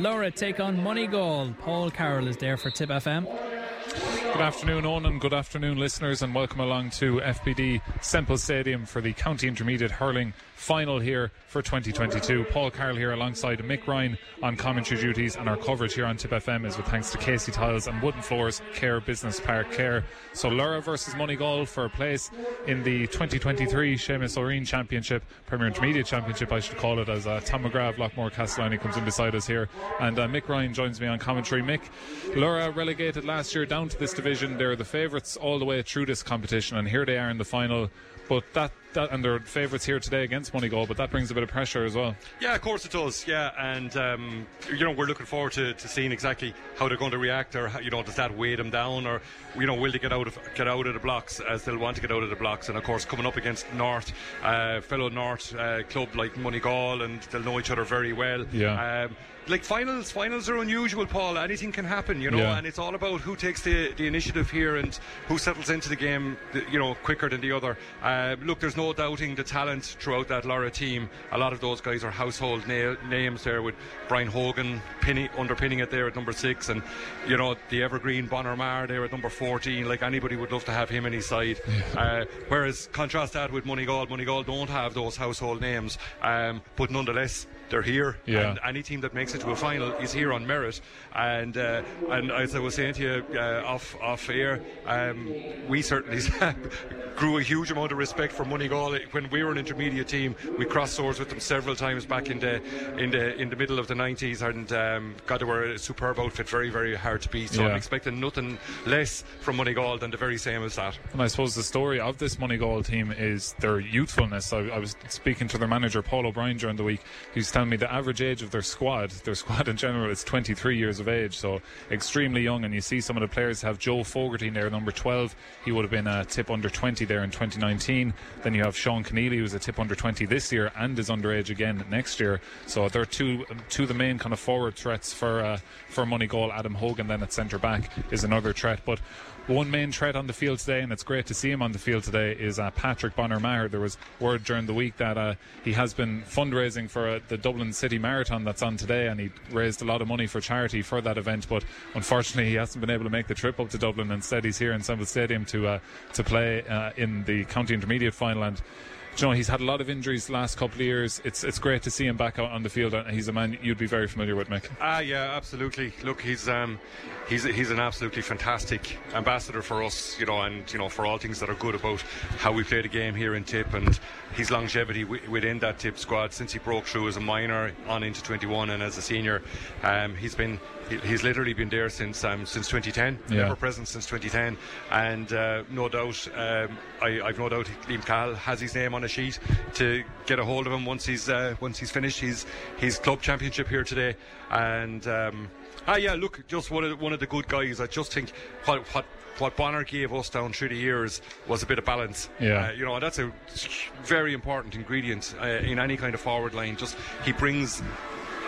Lorrha take on Moneygall. Paul Carroll is there for Tip FM. Good afternoon, Owen. Good afternoon, listeners, and welcome along to FBD Semple Stadium for the County Intermediate Hurling final here for 2022. Paul Carroll here alongside Mick Ryan on commentary duties, and our coverage here on Tip FM is with thanks to Casey Tiles and Wooden Floors Care Business Park Care. So Lorrha versus Moneygall for a place in the 2023 Seamus Ó Riain Championship, Premier Intermediate Championship, I should call it, as uh, Tom McGrath, Loughmore-Castleiney comes in beside us here, and uh, Mick Ryan joins me on commentary. Mick, Lorrha relegated last year down to this division. They're the favourites all the way through this competition, and here they are in the final. But that, that and they're favourites here today against Moneygall, but that brings a bit of pressure as well. Yeah, of course it does. Yeah, and um, you know we're looking forward to, to seeing exactly how they're going to react, or how, you know does that weigh them down, or you know will they get out of get out of the blocks as they'll want to get out of the blocks, and of course coming up against North, uh, fellow North uh, club like Moneygall, and they'll know each other very well. Yeah. Um, like finals, finals are unusual, Paul. Anything can happen, you know, Yeah. and it's all about who takes the, the initiative here and who settles into the game, you know, quicker than the other. Uh, look, there's no doubting the talent throughout that Lorrha team. A lot of those guys are household na- names there with Brian Hogan pinning, underpinning it there at number six, and you know the evergreen Bonner Maher there at number 14. Like anybody would love to have him in his side. Uh, whereas contrast that with Moneygall, Moneygall don't have those household names, um, but nonetheless. They're here, Yeah. and any team that makes it to a final is here on merit. And uh, and as I was saying to you uh, off off air, um, we certainly grew a huge amount of respect for Moneygall when we were an intermediate team. We crossed swords with them several times back in the in the in the middle of the 90s, and um, God, they were a superb outfit, very very hard to beat. So Yeah. I'm expecting nothing less from Moneygall than the very same as that. And I suppose the story of this Moneygall team is their youthfulness. I, I was speaking to their manager, Paul O'Brien, during the week. Telling me the average age of their squad, their squad in general, is 23 years of age, so extremely young. And you see some of the players have Joe Fogarty there, number 12. He would have been a tip under 20 there in 2019. Then you have Sean Keneally, who's a tip under 20 this year and is underage again next year. So they're two, two of the main kind of forward threats for uh, for Moneygall. Adam Hogan then at centre back is another threat, but. One main threat on the field today, and it's great to see him on the field today, is uh, Patrick Bonner Maher. There was word during the week that uh, he has been fundraising for uh, the Dublin City Marathon that's on today, and he raised a lot of money for charity for that event. But unfortunately, he hasn't been able to make the trip up to Dublin. Instead, he's here in Semple Stadium to uh, to play uh, in the county intermediate final. And you know, he's had a lot of injuries the last couple of years. It's it's great to see him back out on the field, and he's a man you'd be very familiar with, Mick. Ah, yeah, absolutely. Look, he's um, he's he's an absolutely fantastic ambassador for us, you know, and you know for all things that are good about how we play the game here in Tip and his longevity wi- within that Tip squad since he broke through as a minor on into 21 and as a senior. Um, he's been he's literally been there since um, since 2010, Yeah. ever present since 2010, and uh, no doubt um, I, I've no doubt Liam Cahill has his name on a sheet to get a hold of him once he's uh, once he's finished his his club championship here today, and. Um, Ah, yeah. Look, just one of the, one of the good guys. I just think what what what Bonner gave us down through the years was a bit of balance. Yeah. Uh, you know, that's a very important ingredient uh, in any kind of forward line. Just he brings.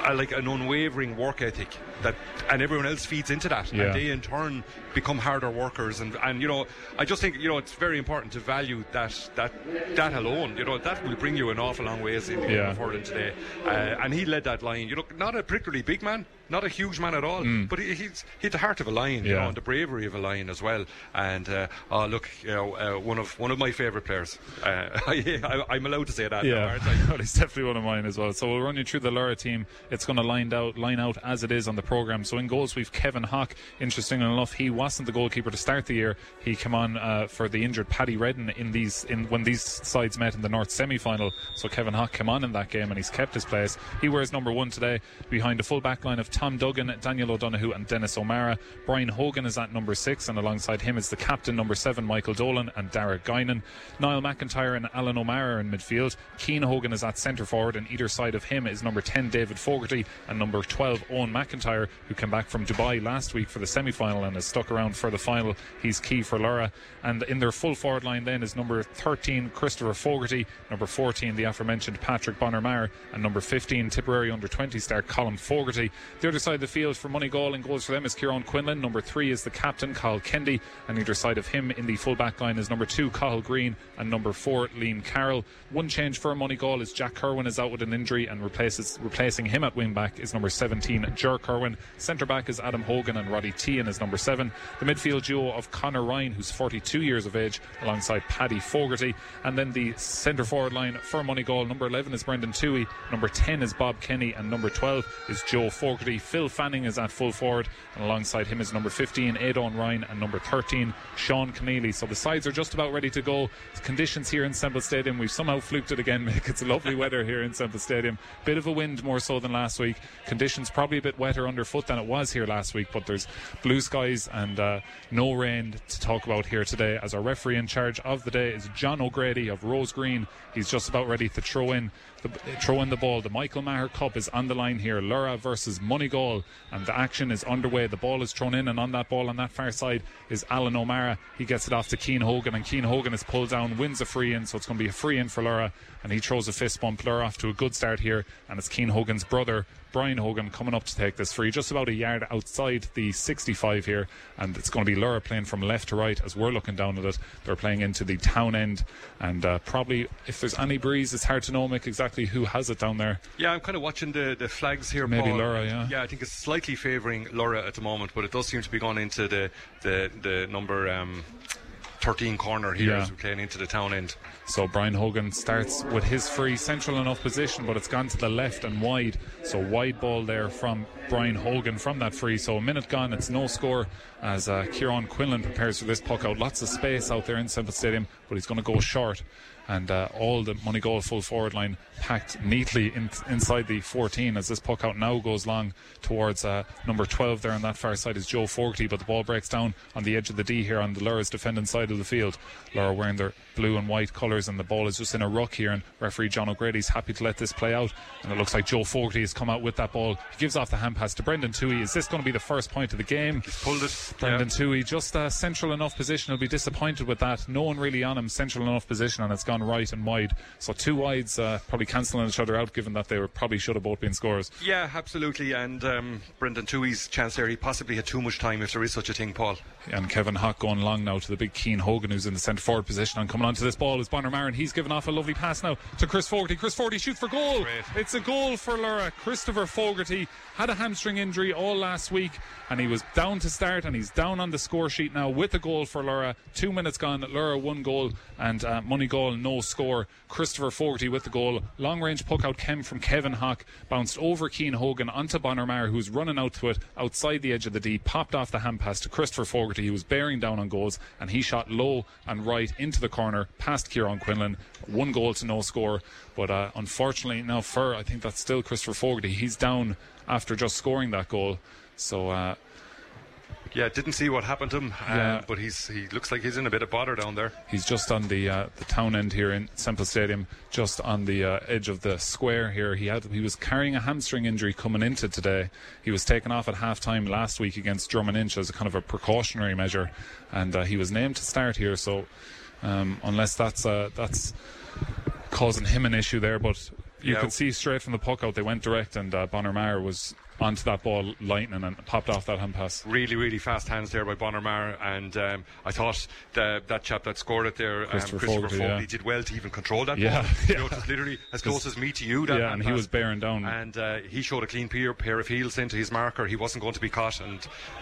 Uh, like an unwavering work ethic that, and everyone else feeds into that, Yeah. and they in turn become harder workers. And, and you know, I just think you know it's very important to value that that that alone. You know, that will bring you an awful long ways in Yeah. hurling today. Uh, and he led that line. You know, not a particularly big man, not a huge man at all, but he, he's he's the heart of a lion, you Mm. Yeah. know, and the bravery of a lion as well. And uh, oh, look, you know, uh, one of one of my favourite players. Uh, I, I'm allowed to say that. Yeah, aren't I? well, he's definitely one of mine as well. So we'll run you through the Laura team. It's going to line out, line out as it is on the program. So in goals we've Kevin Hawk. Interesting enough, he wasn't the goalkeeper to start the year. He came on uh, for the injured Paddy Redden in these in when these sides met in the North semi-final. So Kevin Hawk came on in that game and he's kept his place. He wears number one today behind a full back line of Tom Duggan, Daniel O'Donoghue, and Dennis O'Mara. Brian Hogan is at number six, and alongside him is the captain number seven, Michael Dolan, and Derek Guinan. Niall McIntyre and Alan O'Mara are in midfield. Cian Hogan is at centre forward, and either side of him is number 10 David Fogarty and number 12 Owen McIntyre, who came back from Dubai last week for the semi final and has stuck around for the final. He's key for Lorrha. And in their full forward line then is number 13 Christopher Fogarty, number 14 the aforementioned Patrick Bonner-Maher, and number 15 Tipperary under 20 star Colin Fogarty. The other side of the field for Moneygall and goals for them is Kieran Quinlan. Number three is the captain, Kyle Kendi. And either side of him in the full back line is number two, Cathal Green, and number four, Liam Carroll. One change for Moneygall is Jack Kerwin is out with an injury, and replaces replacing him at wing back is number 17, Ger Kerwin. Centre back is Adam Hogan, and Roddy Tehan is number seven. The midfield duo of Connor Ryan, who's 42 years of age, alongside Paddy Fogarty. And then the centre forward line for Moneygall, number 11 is Brendan Toohey, number 10 is Bob Kenny, and number 12 is Joe Fogarty. Phil Fanning is at full forward, and alongside him is number 15, Aidan Ryan, and number 13, Sean Keneally. So the sides are just about ready to go. Conditions here in Semple Stadium, we've somehow fluked it again, Mick. It's lovely weather here in Semple Stadium. Bit of a wind more so than last week. Conditions probably a bit wetter underfoot than it was here last week, but there's blue skies and uh, no rain to talk about here today. As our referee in charge of the day is John O'Grady of Rosegreen. He's just about ready to throw in the, throw in the ball. The Michael Maher Cup is on the line here. Lorrha versus Moneygall, and the action is underway. The ball is thrown in, and on that ball on that far side is Alan O'Mara. He gets it off to Cian Hogan, and Cian Hogan is pulled down, wins a free in, so it's going to be a free in for Lorrha, and he throws a fist bump. Lorrha off to a good start here, and it's Cian Hogan's brother. Brian Hogan coming up to take this free, just about a yard outside the 65 here, and it's going to be Lorrha playing from left to right as we're looking down at it. They're playing into the town end, and uh, probably if there's any breeze, it's hard to know, Mick, exactly who has it down there. Yeah, I'm kind of watching the, the flags here. Maybe Paul. Lorrha, yeah. Yeah, I think it's slightly favouring Lorrha at the moment, but it does seem to be going into the the the number. Um, 13 corner here Yeah. as we're playing into the town end. So Brian Hogan starts with his free central enough position, but it's gone to the left and wide. So wide ball there from Brian Hogan from that free. So a minute gone, it's no score as uh, Kieran Quinlan prepares for this puck out. Lots of space out there in Semple Stadium, but he's going to go short. And uh, all the Moneygall full forward line packed neatly in, inside the 14 as this puck out now goes long towards uh, number 12 there on that far side is Joe Fogarty, but the ball breaks down on the edge of the D here on the Lorrha's defending side of the field. Lorrha wearing their blue and white colours, and the ball is just in a ruck here. And referee John O'Grady's happy to let this play out. And it looks like Joe Fogarty has come out with that ball. He gives off the hand pass to Brendan Toohey. Is this going to be the first point of the game? He's pulled it. Brendan yeah. Toohey, just a central enough position. He'll be disappointed with that. No one really on him. Central enough position, and it's gone right and wide. So two wides uh, probably cancelling each other out, given that they were probably should have both been scores. Yeah, absolutely. And um, Brendan Toohey's chance there, he possibly had too much time if there is such a thing, Paul. And Kevin Hawk going long now to the big Cian Hogan, who's in the centre forward position. And coming onto this ball is Bonner Marin. He's given off a lovely pass now to Chris Fogarty. Chris Fogarty shoots for goal. Great. It's a goal for Lorrha. Christopher Fogarty had a hamstring injury all last week, and he was down to start, and he's down on the score sheet now with a goal for Lorrha. Two minutes gone. Lorrha one goal, and uh, goal no score. Christopher Fogarty with the goal. Long range puck out came from Kevin Hawk, bounced over Cian Hogan onto Bonner Maher, who's running out to it outside the edge of the D, popped off the hand pass to Christopher Fogarty, who was bearing down on goals, and he shot low and right into the corner past Kieran Quinlan. One goal to no score, but uh, unfortunately now for I think that's still Christopher Fogarty. He's down after just scoring that goal. So uh, Yeah, didn't see what happened to him, Yeah. uh, but he's he looks like he's in a bit of bother down there. He's just on the uh, the town end here in Semple Stadium, just on the uh, edge of the square here. He had he was carrying a hamstring injury coming into today. He was taken off at half time last week against Drom and Inch as a kind of a precautionary measure, and uh, he was named to start here. So um, unless that's uh, that's causing him an issue there, but you Yeah. could see straight from the puck out they went direct, and uh, Bonner Maher was onto that ball lightning and popped off that hand pass. Really, really fast hands there by Bonner Maher, and um, I thought the, that chap that scored it there, um, Christopher Christopher Fogarty, Fogarty, yeah. did well to even control that Yeah, ball. You know, yeah. just literally as close as me to you. That Yeah, and he pass. was bearing down. and uh, he showed a clean pair, pair of heels into his marker. He wasn't going to be caught and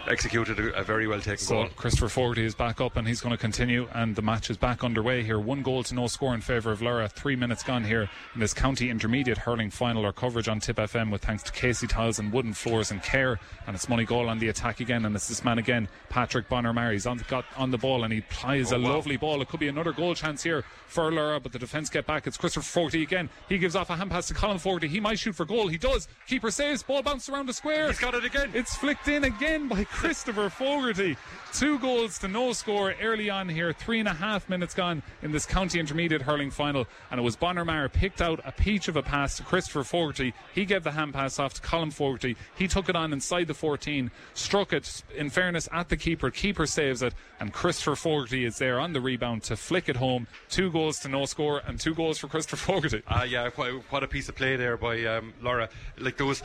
executed a, a very well taken So goal. Christopher Fogarty is back up and he's going to continue and the match is back underway here. One goal to no score in favour of Lorrha. Three minutes gone here in this county intermediate hurling final. Our coverage on Tip FM with thanks to Casey Tiles and Wooden Floors and Care. And it's Moneygall on the attack again and it's this man again, Patrick Bonner He's on the, got on the ball and he plies Oh, a wow. lovely ball. It could be another goal chance here for Lorrha, but the defence get back. It's Christopher Fogarty again. He gives off a hand pass to Colin Fogarty. He might shoot for goal. He does. Keeper saves. Ball bounced around the square. He's got it again. It's flicked in again by Christopher Fogarty. Two goals to no score early on here. Three and a half minutes gone in this county intermediate hurling final. And it was Bonner Maher picked out a peach of a pass to Christopher Fogarty. He gave the hand pass off to Colin Fogarty. He took it on inside the 14, struck it, in fairness, at the keeper. Keeper saves it. And Christopher Fogarty is there on the rebound to flick it home. Two goals to no score and two goals for Christopher Fogarty. Ah, yeah, quite, quite a piece of play there by um, Lorrha. Like there was,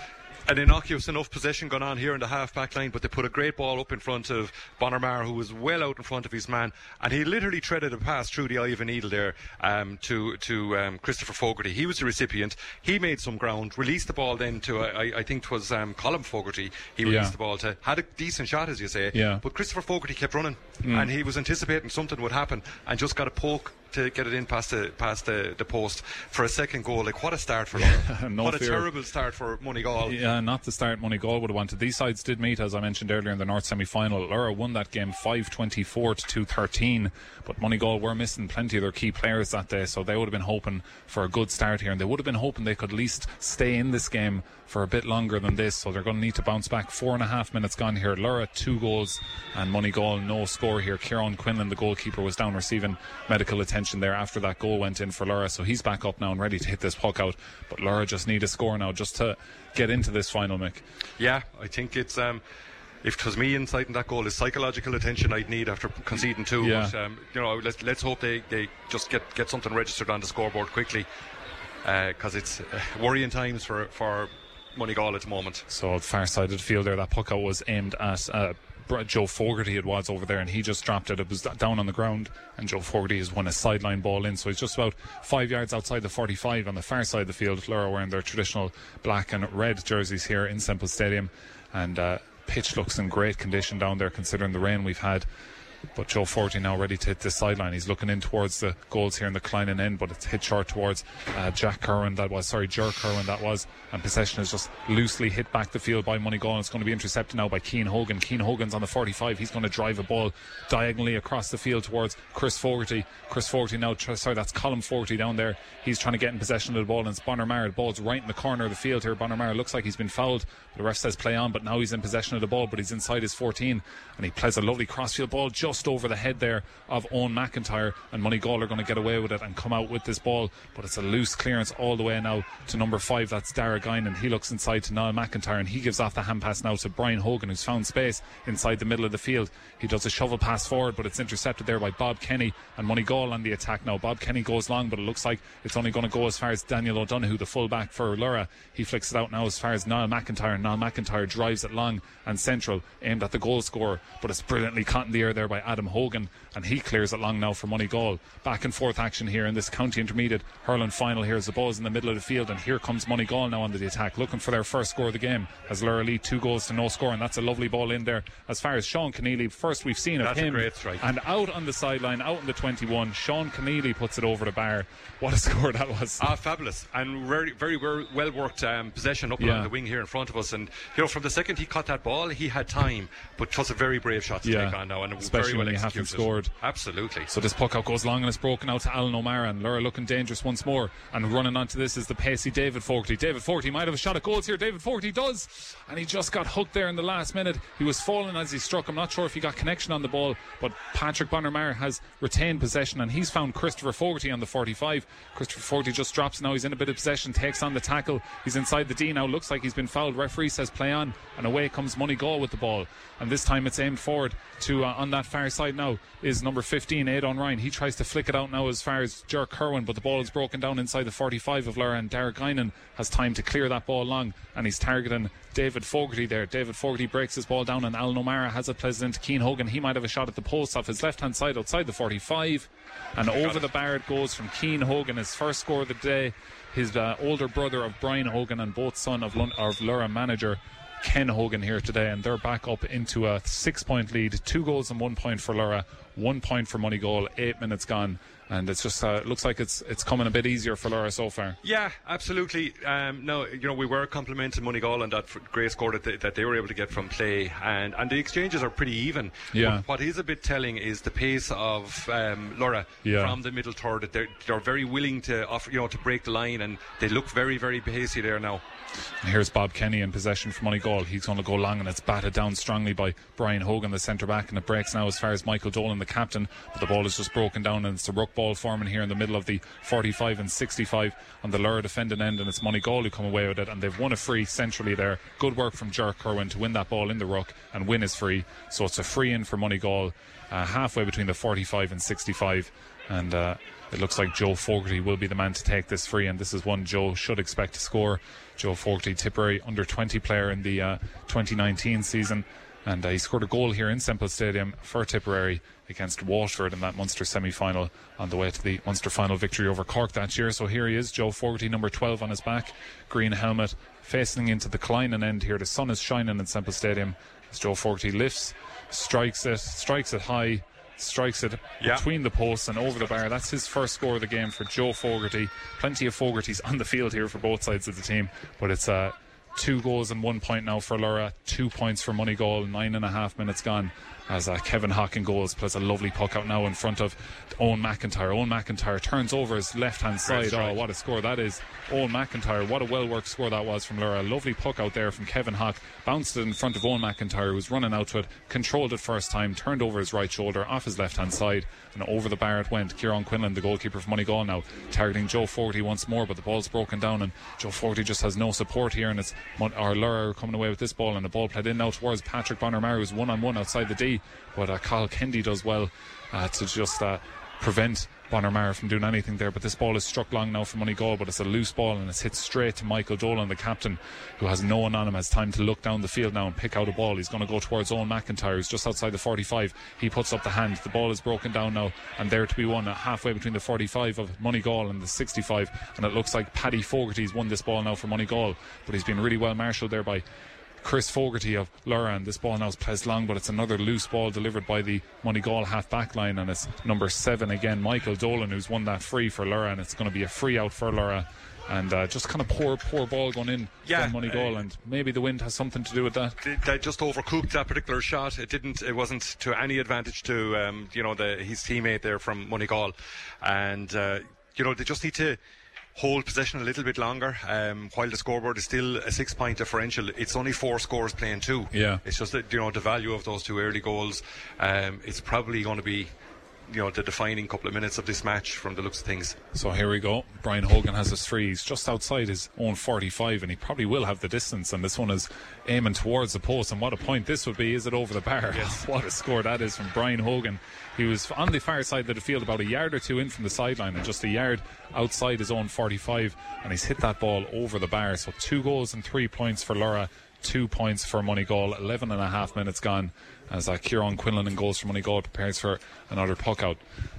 an innocuous enough possession going on here in the half back line, but they put a great ball up in front of Bonner Maher, who was well out in front of his man, and he literally treaded a pass through the eye of a needle there um, to to um, Christopher Fogarty. He was the recipient. He made some ground, released the ball then to uh, I, I think it was um, Colin Fogarty. He released Yeah. the ball to had a decent shot, as you say. Yeah. But Christopher Fogarty kept running, Mm. and he was anticipating something would happen, and just got a poke. To get it in past the past the, the post for a second goal, like what a start for Lorrha. No what a terrible start for Moneygall. Yeah, not the start Moneygall would have wanted. These sides did meet, as I mentioned earlier, in the North semi final. Lorrha won that game 5 24 to 213, but Moneygall were missing plenty of their key players that day, so they would have been hoping for a good start here, and they would have been hoping they could at least stay in this game for a bit longer than this, so they're going to need to bounce back. Four and a half minutes gone here. Lorrha, two goals, and Moneygall, no score here. Kieran Quinlan, the goalkeeper, was down receiving medical attention there after that goal went in for Lorrha. so he's back up now and ready to hit this puck out. But Lorrha just need a score now just to get into this final, Mick. Yeah, I think it's um, if it was me inciting that goal, is psychological attention I'd need after conceding two. Yeah. But um, you know, let's let's hope they, they just get, get something registered on the scoreboard quickly, because it's uh, worrying times for for Moneygall at the moment. So far-sighted of the field there, that puck out was aimed at uh, Joe Fogarty. It was over there, and he just dropped it. It was down on the ground, and Joe Fogarty has won a sideline ball in. So he's just about five yards outside the 45 on the far side of the field. Lorrha wearing their traditional black and red jerseys here in Semple Stadium, and uh, pitch looks in great condition down there considering the rain we've had. But Joe Fogarty now ready to hit the sideline. He's looking in towards the goals here in the Killinan end, but it's hit short towards uh, Jack Curran, That was sorry, Jer Curran, That was, and possession is just loosely hit back the field by Money Moneygall. It's going to be intercepted now by Cian Hogan. Cian Hogan's on the 45. He's going to drive a ball diagonally across the field towards Chris Fogarty. Chris Fogarty now, tr- sorry, that's Colin Fogarty down there. He's trying to get in possession of the ball, and it's Bonner Maher. The ball's right in the corner of the field here. Bonner Maher looks like he's been fouled. The ref says play on, but now he's in possession of the ball, but he's inside his 14, and he plays a lovely crossfield ball just over the head there of Owen McIntyre, and Moneygall are going to get away with it and come out with this ball, but it's a loose clearance all the way now to number five. That's Dara Guinan. He looks inside to Niall McIntyre, and he gives off the hand pass now to Brian Hogan, who's found space inside the middle of the field. He does a shovel pass forward, but it's intercepted there by Bob Kenny and Moneygall on the attack now. Bob Kenny goes long, but it looks like it's only going to go as far as Daniel O'Donoghue, the fullback for Lorrha. He flicks it out now as far as Niall McIntyre. Niall McIntyre drives it long and central, aimed at the goal scorer, but it's brilliantly caught in the air there by Adam Hogan, and he clears it long now for money Moneygall. Back and forth action here in this county intermediate hurling final Here's the ball's in the middle of the field, and here comes money Moneygall now under the attack, looking for their first score of the game as Lorrha lead two goals to no score, and that's a lovely ball in there. As far as Sean Keneally, first we've seen of That's a him, great strike. and out on the sideline, out in the 21, Sean Keneally puts it over the bar. What a score that was! Ah, fabulous and very, very well worked um, possession up Yeah. along the wing here in front of us. And you know, from the second he caught that ball, he had time, but it was a very brave shot to Yeah. take on now, and it was Especially very well when you haven't executed. scored. Absolutely. So this puck out goes long and it's broken out to Alan O'Mara and Lorrha looking dangerous once more and running onto this is the pacey David Fogarty. David Fogarty might have a shot at goals here. David Fogarty does and he just got hooked there in the last minute. He was falling as he struck. I'm not sure if he got connection on the ball, but Patrick Bonner Maher has retained possession and he's found Christopher Fogarty on the 45. Christopher Fogarty just drops now. He's in a bit of possession, takes on the tackle. He's inside the D now. Looks like he's been fouled. Referee says play on and away comes Moneygall with the ball. And this time it's aimed forward to uh, on that far side now is number 15 Aidan Ryan. He tries to flick it out now as far as Ger Kerwin, but the ball is broken down inside the 45 of Lorrha and Derek Guinan has time to clear that ball long and he's targeting David Fogarty there. David Fogarty breaks his ball down and Alan O'Mara has it into Cian Hogan. He might have a shot at the post off his left hand side outside the 45 and over the bar it goes from Cian Hogan, his first score of the day. His uh, older brother of Brian Hogan and both son of, Lun- of Lorrha manager Ken Hogan here today, and they're back up into a six point lead. Two goals and one point for Lorrha, one point for Moneygall, eight minutes gone. And it's just, uh, it looks like it's it's coming a bit easier for Lorrha so far. Yeah, absolutely. Um, no, you know, we were complimenting Moneygall on that great score that they, that they were able to get from play, and, and the exchanges are pretty even. Yeah. But what is a bit telling is the pace of um, Lorrha Yeah. from the middle third. That they're, they're very willing to offer, you know, to break the line, and they look very, very pacey there now. And here's Bob Kenny in possession for Moneygall. He's going to go long and it's batted down strongly by Brian Hogan, the centre back, and it breaks now as far as Michael Dolan, the captain. But the ball is just broken down and it's a ruck ball forming here in the middle of the 45 and 65 on the Lorrha defending end, and it's Moneygall who come away with it. And they've won a free centrally there. Good work from Ger Kerwin to win that ball in the ruck and win his free. So it's a free in for Moneygall. Uh, halfway between the 45 and 65 and uh, it looks like Joe Fogarty will be the man to take this free, and this is one Joe should expect to score. Joe Fogarty, Tipperary under 20 player in the uh, 2019 season, and uh, he scored a goal here in Semple Stadium for Tipperary against Waterford in that Munster semi final on the way to the Munster final victory over Cork that year. So here he is, Joe Fogarty, number 12 on his back, green helmet, facing into the Killinan end here. The sun is shining in Semple Stadium as Joe Fogarty lifts, strikes it, strikes it high strikes it yeah. between the posts and over the bar. That's his first score of the game for Joe Fogarty. Plenty of Fogartys on the field here for both sides of the team, but it's uh, two goals and one point now for Lorrha, two points for Moneygall, nine and a half minutes gone as uh, Kevin Hockin goes, plays a lovely puck out now in front of Owen McIntyre. Owen McIntyre turns over his left hand side. Oh, what a score that is. Owen McIntyre, what a well worked score that was from Lorrha. Lovely puck out there from Kevin Hawk. Bounced it in front of Owen McIntyre, who was running out to it, controlled it first time, turned over his right shoulder, off his left hand side, and over the bar it went. Kieran Quinlan, the goalkeeper from Moneygall now, targeting Joe Fogarty once more, but the ball's broken down, and Joe Fogarty just has no support here, and it's our Lorrha coming away with this ball, and the ball played in now towards Patrick Bonner who's one on one outside the D, but uh, Carl Kendi does well uh, to just uh, prevent Bonner from doing anything there. But this ball is struck long now for Moneygall, but it's a loose ball and it's hit straight to Michael Dolan, the captain, who has no one on him, has time to look down the field now and pick out a ball. He's going to go towards Owen McIntyre, who's just outside the 45. He puts up the hand. The ball is broken down now and there to be won halfway between the 45 of Moneygall and the 65. And it looks like Paddy Fogarty's won this ball now for Moneygall, but he's been really well marshalled there by Chris Fogarty of Lorrha. This ball now is placed long, but it's another loose ball delivered by the Moneygall half back line, and it's number seven again, Michael Dolan, who's won that free for Lorrha. It's going to be a free out for Lorrha. And uh, just kind of poor, poor ball going in yeah, from Moneygall, uh, and maybe the wind has something to do with that. They just overcooked that particular shot. It didn't. It wasn't to any advantage to um, you know the, his teammate there from Moneygall, and uh, you know they just need to hold possession a little bit longer. Um, while the scoreboard is still a six point differential, it's only four scores playing two. Yeah. It's just that, you know, the value of those two early goals, um, it's probably going to be you know the defining couple of minutes of this match from the looks of things. So here we go. Brian Hogan has his free. He's just outside his own 45, and he probably will have the distance. And this one is aiming towards the post. And what a point this would be! Is it over the bar? Yes. what a score that is from Brian Hogan. He was on the far side of the field, about a yard or two in from the sideline, and just a yard outside his own 45, and he's hit that ball over the bar. So two goals and three points for Lorrha two points for Moneygall. 11 and a half minutes gone as uh, Kieran Quinlan in goals for Moneygall prepares for another puck out.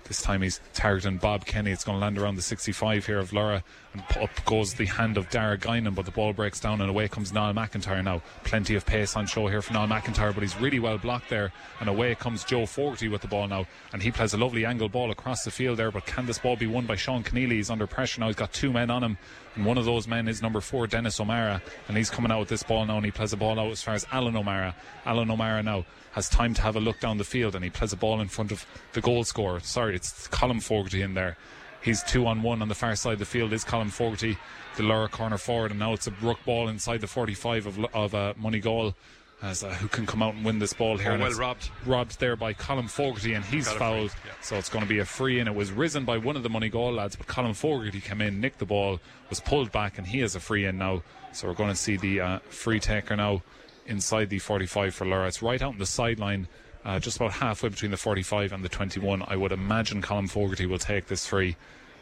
This time he's targeting Bob Kenny. It's going to land around the 65 here of Lorrha. And up goes the hand of Dara Guinan, but the ball breaks down and away comes Niall McIntyre now. Plenty of pace on show here for Niall McIntyre, but he's really well blocked there. And away comes Joe Fogarty with the ball now. And he plays a lovely angle ball across the field there, but can this ball be won by Sean Keneally? He's under pressure now. He's got two men on him. And one of those men is number four, Dennis O'Mara. And he's coming out with this ball now, and he plays a ball out as far as Alan O'Mara. Alan O'Mara now has time to have a look down the field and he plays a ball in front of the goal scorer. Sorry, it's Colin Fogarty in there. He's two on one on the far side of the field. Is Colin Fogarty, the lower corner forward, and now it's a ruck ball inside the 45 of, of uh, Moneygall. As uh, who can come out and win this ball here? Oh, well robbed. Robbed there by Colin Fogarty, and he's fouled. yeah. So it's going to be a free, and it was risen by one of the Moneygall lads, but Colin Fogarty came in, nicked the ball, was pulled back, and he has a free in now. So we're going to see the uh, free taker now inside the 45 for Lorrha. It's right out on the sideline, uh, just about halfway between the 45 and the 21. I would imagine Colin Fogarty will take this free.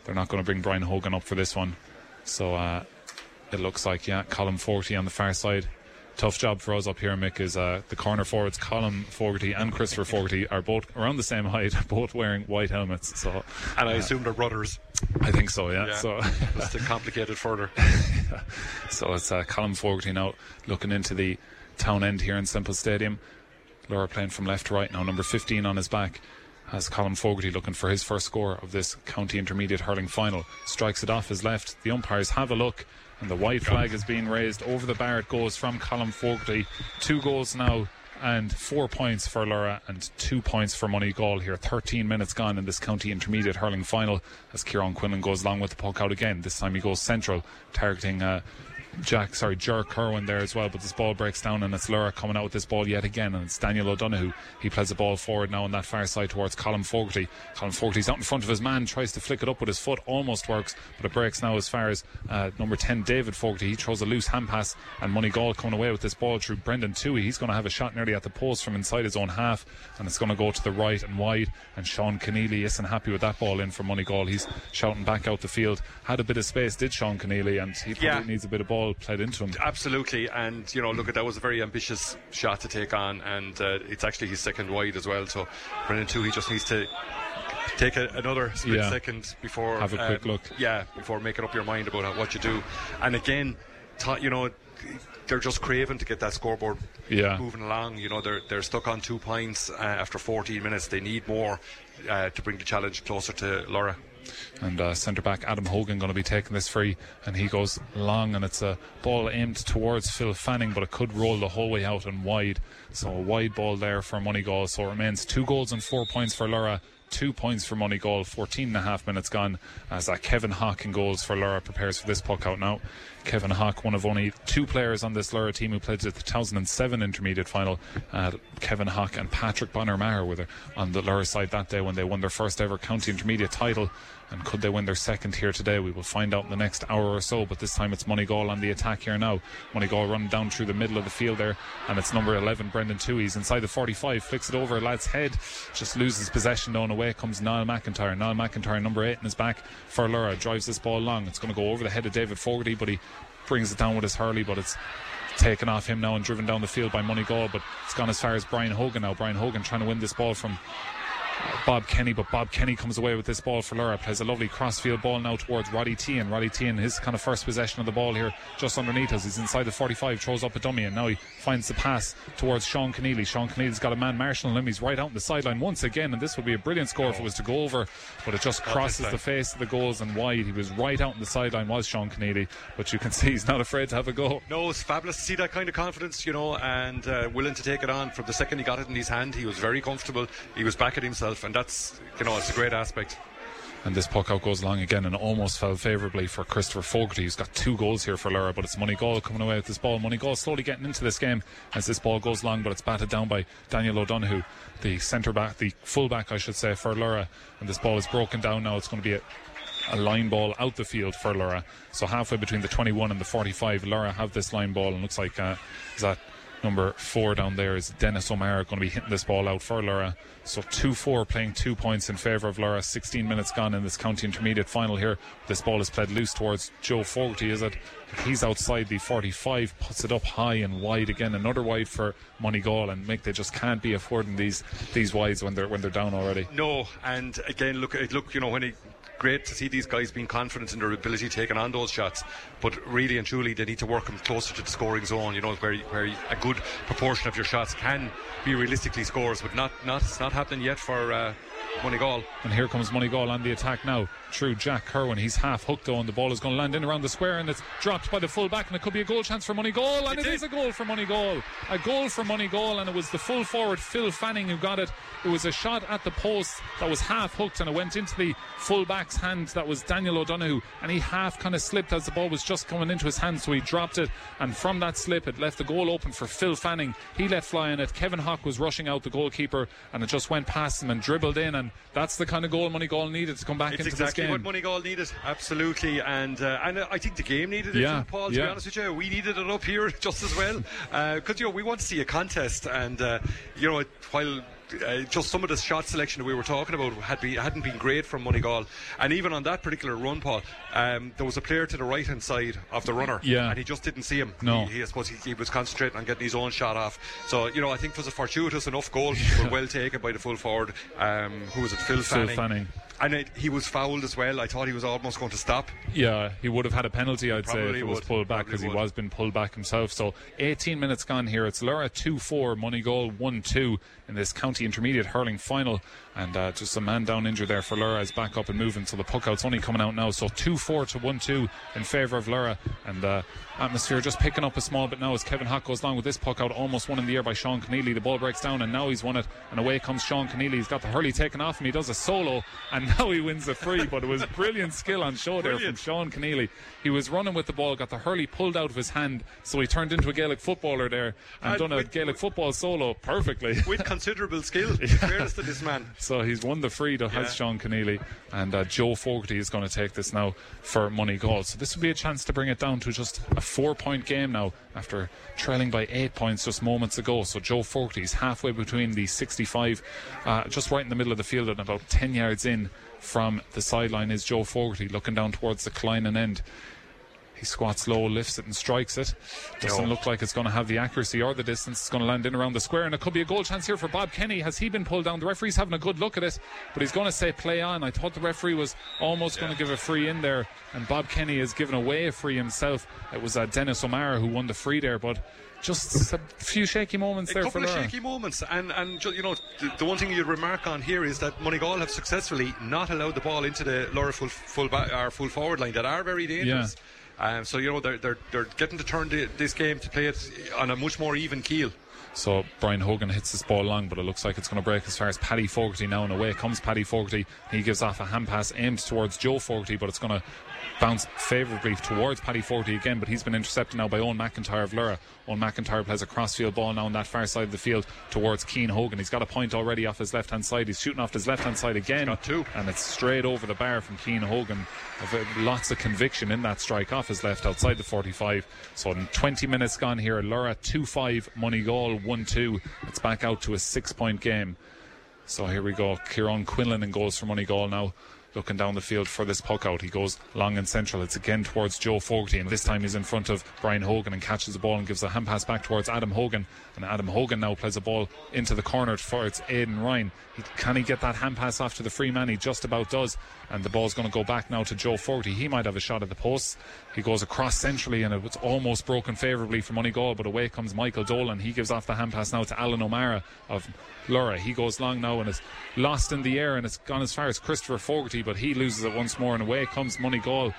They're not going to bring Brian Hogan up for this one. So uh, it looks like, yeah, Colin Fogarty on the far side. Tough job for us up here, Mick, is uh, the corner forwards, Colin Fogarty and Christopher Fogarty, are both around the same height, both wearing white helmets. So, And I assume they're brothers. I think so, yeah. Yeah. So, Just to complicate it further. so it's uh, Colin Fogarty now looking into the town end here in Semple Stadium. Lorrha playing from left to right now, number 15 on his back. Has Colin Fogarty looking for his first score of this county intermediate hurling final. Strikes it off his left. The umpires have a look, and the white flag is being raised over the bar. It goes from Colin Fogarty. Two goals now, and four points for Lorrha, and two points for Moneygall here. 13 minutes gone in this county intermediate hurling final as Kieran Quinlan goes along with the puck out again. This time he goes central, targeting. Uh, Jack, sorry, Jer Kerwin there as well, but this ball breaks down and it's Lorrha coming out with this ball yet again, and it's Daniel O'Donoghue. He plays the ball forward now on that far side towards Colin Fogarty. Colin Fogarty's out in front of his man, tries to flick it up with his foot, almost works, but it breaks now as far as uh, number 10, David Fogarty. He throws a loose hand pass, and Moneygall coming away with this ball through Brendan Toohey. He's going to have a shot nearly at the post from inside his own half, and it's going to go to the right and wide. And Sean Keneally isn't happy with that ball in for Moneygall. He's shouting back out the field. Had a bit of space, did Sean Keneally, and he probably Yeah. needs a bit of ball played into him. Absolutely, and you know, look, at that was a very ambitious shot to take on, and uh, it's actually his second wide as well. So Brendan too, he just needs to take a, another split Yeah. second before Have a quick um, look. Yeah, before making up your mind about what you do. And again, ta- you know, they're just craving to get that scoreboard Yeah. moving along. You know, they're they're stuck on two points uh, after 14 minutes. They need more uh, to bring the challenge closer to Lorrha. And uh, centre back Adam Hogan going to be taking this free, and he goes long, and it's a ball aimed towards Phil Fanning, but it could roll the whole way out and wide. So a wide ball there for Moneygall. So it remains two goals and four points for Lorrha. Two points for Moneygall, 14 and a half minutes gone as uh, Kevin Hawk in goals for Lorrha prepares for this puck out now. Kevin Hawk, one of only two players on this Lorrha team who played at the 2007 intermediate final. Uh, Kevin Hawk and Patrick Bonner Maher were on the Lorrha side that day when they won their first ever county intermediate title. And could they win their second here today? We will find out in the next hour or so. But this time it's Moneygall on the attack here now. Moneygall running down through the middle of the field there. And it's number 11, Brendan Tooheys, inside the 45. Flicks it over lad's head. Just loses possession though. And away comes Niall McIntyre. Niall McIntyre, number 8 in his back for Lorrha. Drives this ball long. It's going to go over the head of David Fogarty, but he brings it down with his hurley. But it's taken off him now and driven down the field by Moneygall. But it's gone as far as Brian Hogan now. Brian Hogan trying to win this ball from Bob Kenny, but Bob Kenny comes away with this ball for Lorrha. Plays a lovely crossfield ball now towards Roddy Tehan. Roddy Tehan, his kind of first possession of the ball here, just underneath us. He's inside the 45, throws up a dummy, and now he finds the pass towards Sean Keneally. Sean Keneally's got a man marshalling him. He's right out on the sideline once again, and this would be a brilliant score if it was to go over, but it just crosses the face of the goals and wide. He was right out on the sideline, was Sean Keneally, but you can see he's not afraid to have a go. No, it's fabulous to see that kind of confidence, you know, and uh, willing to take it on. From the second he got it in his hand, he was very comfortable. He was back at himself, and that's, you know, it's a great aspect. And this puck out goes long again and almost fell favourably for Christopher Fogarty, who's got two goals here for Lorrha, but it's Moneygall coming away with this ball. Moneygall slowly getting into this game as this ball goes long, but it's batted down by Daniel O'Donoghue, the centre back, the full back, I should say, for Lorrha. And this ball is broken down now. It's going to be a, a line ball out the field for Lorrha. So halfway between the 21 and the 45, Lorrha have this line ball, and looks like uh, is that number four down there is Dennis O'Mara going to be hitting this ball out for Lorrha. So 2 4 playing two points in favour of Lorrha. 16 minutes gone in this county intermediate final here. This ball is played loose towards Joe Fogarty, is it? He's outside the 45, puts it up high and wide again. Another wide for Moneygall, and Mick, they just can't be affording these these wides when they're when they're down already. No, and again, look, it- look, you know, when he. Great to see these guys being confident in their ability taking on those shots, but really and truly they need to work them closer to the scoring zone. You know, where where a good proportion of your shots can be realistically scores, but not not it's not happening yet for uh, Moneygall. And here comes Moneygall on the attack now through Jack Kerwin. He's half hooked though, and the ball is going to land in around the square, and it's dropped by the full back, and it could be a goal chance for Moneygall, and It it is. a goal for Moneygall. A goal for Moneygall, and it was the full forward Phil Fanning who got it. It was a shot at the post that was half hooked, and it went into the full back's hand. That was Daniel O'Donoghue, and he half kind of slipped as the ball was just coming into his hand, so he dropped it, and from that slip, it left the goal open for Phil Fanning. He let fly in it. Kevin Hawk was rushing out the goalkeeper, and it just went past him and dribbled in, and that's the kind of goal Moneygall needed to come back It's into exactly this what game. Moneygall needed, absolutely, and uh, and uh, I think the game needed it Yeah, too, Paul. To be honest with you, we needed it up here just as well, because you know we want to see a contest, and uh, you know while. Uh, just some of the shot selection that we were talking about had be, hadn't been great from Moneygall, and even on that particular run, Paul, um, there was a player to the right hand side of the runner, Yeah. and he just didn't see him. No. he, he, I suppose he, he was concentrating on getting his own shot off. So you know, I think it was a fortuitous enough goal, but well taken by the full forward. Um, who was it? Phil, Phil Fanning. Fanning. And it, he was fouled as well. I thought he was almost going to stop. Yeah, he would have had a penalty, I'd say, if Probably it was would, pulled back because he was been pulled back himself. So 18 minutes gone here. It's Lorrha 2 4, Moneygall 1 2 in this county intermediate hurling final. And uh, just a man down injured there for Lorrha is back up and moving. So the puck out's only coming out now. So 2 4 to 1 2 in favour of Lorrha. And uh, atmosphere just picking up a small bit now as Kevin Hawk goes along with this puck out, almost won in the air by Sean Keneally. The ball breaks down and now he's won it. And away comes Sean Keneally. He's got the hurley taken off him. He does a solo and and now he wins the free. But it was brilliant skill on show there Brilliant. from Sean Keneally. He was running with the ball, got the hurley pulled out of his hand, so he turned into a Gaelic footballer there and And done a with- Gaelic football solo perfectly. With considerable skill, in fairness to this man. So he's won the free that Yeah. has Sean Keneally, and uh, Joe Fogarty is going to take this now for Moneygall. So this will be a chance to bring it down to just a four-point game now after trailing by eight points just moments ago. So Joe Fogarty is halfway between the 65, uh, just right in the middle of the field, and about 10 yards in from the sideline is Joe Fogarty looking down towards the Killinan end. He squats low, lifts it, and strikes it. Doesn't No. look like it's going to have the accuracy or the distance. It's going to land in around the square, and it could be a goal chance here for Bob Kenny. Has he been pulled down? The referee's having a good look at it, but he's going to say play on. I thought the referee was almost going to give a free in there, and Bob Kenny has given away a free himself. It was uh, Dennis O'Mara who won the free there, but just a few shaky moments A there couple for of Lorrha. shaky moments, and and you know the, the one thing you'd remark on here is that Moneygall have successfully not allowed the ball into the Lorrha full full back, or full forward line that are very dangerous. Um, so you know they're they're they're getting to turn the, this game to play it on a much more even keel. So Brian Hogan hits this ball long, but it looks like it's going to break as far as Paddy Fogarty now. And away comes Paddy Fogarty. He gives off a hand pass aimed towards Joe Fogarty, but it's going to bounce favourably towards Paddy Fogarty again. But he's been intercepted now by Owen McIntyre of Lorrha. Owen McIntyre plays a crossfield ball now on that far side of the field towards Cian Hogan. He's got a point already off his left hand side. He's shooting off his left hand side again. got two. And it's straight over the bar from Cian Hogan. Uh, Lots of conviction in that strike off his left outside the 45. So in 20 minutes gone here, Lorrha 2 5, Moneygall 1 2. It's back out to a six point game. So here we go. Kieran Quinlan in goals for Moneygall now. Looking down the field for this puck out. He goes long and central. It's again towards Joe Fogarty, and this time he's in front of Brian Hogan and catches the ball and gives a hand pass back towards Adam Hogan. And Adam Hogan now plays a ball into the corner for it's Aidan Ryan. He, can he get that hand pass off to the free man? He just about does. And the ball's going to go back now to Joe Fogarty. He might have a shot at the post. He goes across centrally, and it was almost broken favourably for Moneygall, but away comes Michael Dolan. He gives off the hand pass now to Alan O'Mara of Lorrha. He goes long now and is lost in the air, and it's gone as far as Christopher Fogarty, but he loses it once more, and away comes Moneygall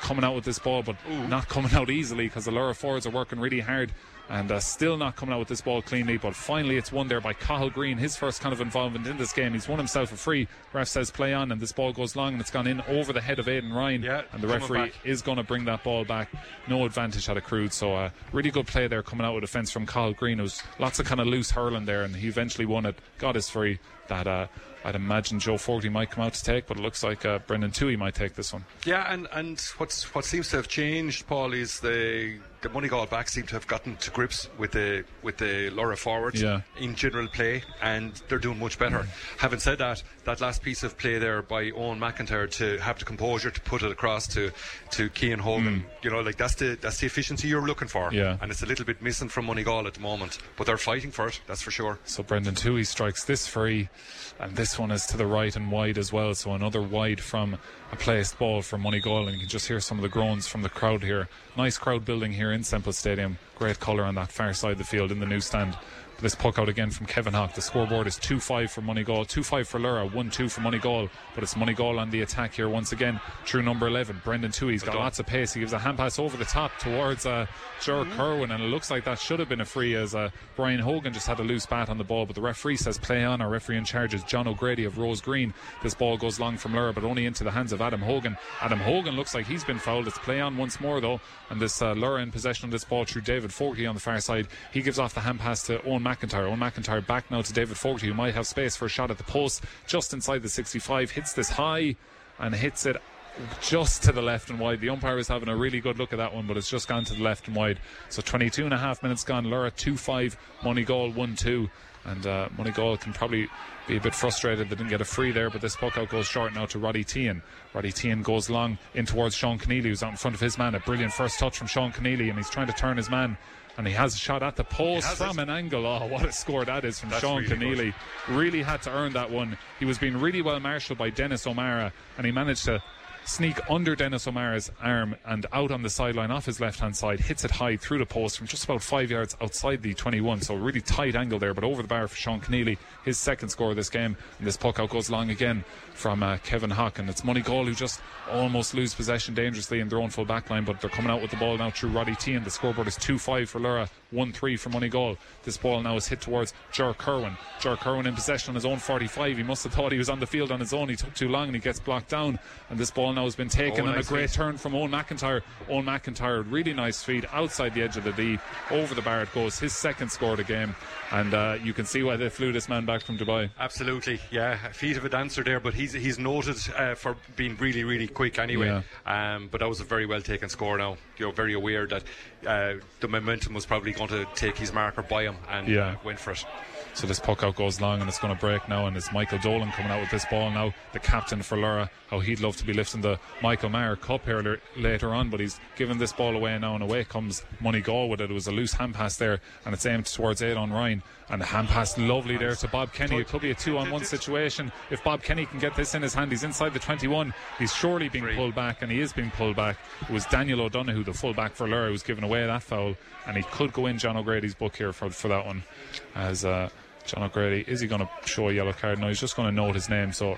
coming out with this ball, but not coming out easily because the Lorrha forwards are working really hard and uh, still not coming out with this ball cleanly. But finally, it's won there by Cathal Green, his first kind of involvement in this game. He's won himself a free. Ref says play on, and this ball goes long and it's gone in over the head of Aidan Ryan. Yeah, and the referee is going to bring that ball back. No advantage had accrued. So, uh, really good play there coming out with defence from Cathal Green. It was lots of kind of loose hurling there, and he eventually won it, got his free. That uh, I'd imagine Joe Fogarty might come out to take, but it looks like uh, Brendan Toohey might take this one. Yeah, and, and what's what seems to have changed, Paul, is the the Moneygall back seem to have gotten to grips with the with the Lorrha forwards Yeah. in general play, and they're doing much better. Mm. Having said that, that last piece of play there by Owen McIntyre to have the composure to put it across to to Cian Hogan, mm. you know, like that's the that's the efficiency you're looking for. Yeah. and it's a little bit missing from Moneygall at the moment, but they're fighting for it. That's for sure. So Brendan Toohey strikes this free, and this one is to the right and wide as well. So another wide from a placed ball from Moneygall, and you can just hear some of the groans from the crowd here. Nice crowd building here in Semple Stadium. Great colour on that far side of the field in the new stand. This puck out again from Kevin Hawk. The scoreboard is 2 5 for Moneygall, 2 5 for Lorrha, 1 2 for Moneygall. But it's Moneygall on the attack here once again True number 11. Brendan Toohey. He's got lots of pace. He gives a hand pass over the top towards uh, Ger Mm-hmm. Kerwin, and it looks like that should have been a free as uh, Brian Hogan just had a loose bat on the ball. But the referee says play on. Our referee in charge is John O'Grady of Rosegreen. This ball goes long from Lorrha, but only into the hands of Adam Hogan. Adam Hogan looks like he's been fouled. It's play on once more though, and this uh, Lorrha in possession of this ball through David Fogarty on the far side. He gives off the hand pass to Owen McIntyre. Owen McIntyre back now to David Fogarty, who might have space for a shot at the post just inside the 65. Hits this high and hits it just to the left and wide. The umpire is having a really good look at that one, but it's just gone to the left and wide. So 22 and a half minutes gone. Lorrha 2 5, Moneygall 1 2. And uh, Moneygall can probably be a bit frustrated they didn't get a free there, but this puck out goes short now to Roddy Tehan. Roddy Tehan goes long in towards Sean Keneally, who's out in front of his man. A brilliant first touch from Sean Keneally, and he's trying to turn his man. And he has a shot at the post from it. an angle. Oh, what a score that is from That's Sean really Keneally. good. Really had to earn that one. He was being really well marshalled by Dennis O'Mara, and he managed to sneak under Dennis O'Mara's arm and out on the sideline off his left hand side, hits it high through the post from just about five yards outside the 21. So, really tight angle there, but over the bar for Sean Keneally, his second score of this game. And this puck out goes long again from uh, Kevin. And it's Moneygall who just almost lose possession dangerously in their own full back line, but they're coming out with the ball now through Roddy T. And the scoreboard is 2 5 for Lorrha, 1 3 for Money Moneygall. This ball now is hit towards Ger Kerwin. Ger Kerwin in possession on his own 45. He must have thought he was on the field on his own. He took too long and he gets blocked down. And this ball now has been taken Oh, on nice a great feed. turn from Owen McIntyre. Owen McIntyre, really nice feed outside the edge of the D. Over the bar it goes. His second score of the game. And uh, you can see why they flew this man back from Dubai. Absolutely, yeah. Feet of a dancer there, but he's he's noted uh, for being really, really quick anyway. Um, but that was a very well taken score now. You're very aware that uh, the momentum was probably going to take his marker by him and Yeah. uh, went for it. So this puck out goes long and it's going to break now. And it's Michael Dolan coming out with this ball now. The captain for Lorrha. How he'd love to be lifting the Michael Maher Cup here later on, but he's given this ball away now. And away comes Moneygall with it. It was a loose hand pass there and it's aimed towards Aidan Ryan. And the hand pass lovely there to Bob Kenny. It could be a two on one situation. If Bob Kenny can get this in his hand, he's inside the 21. He's surely being pulled back and he is being pulled back. It was Daniel O'Donoghue, the fullback for Lorrha, who was giving away that foul. And he could go in John O'Grady's book here for, for that one. As uh, John O'Grady, is he going to show a yellow card? No, he's just going to note his name. So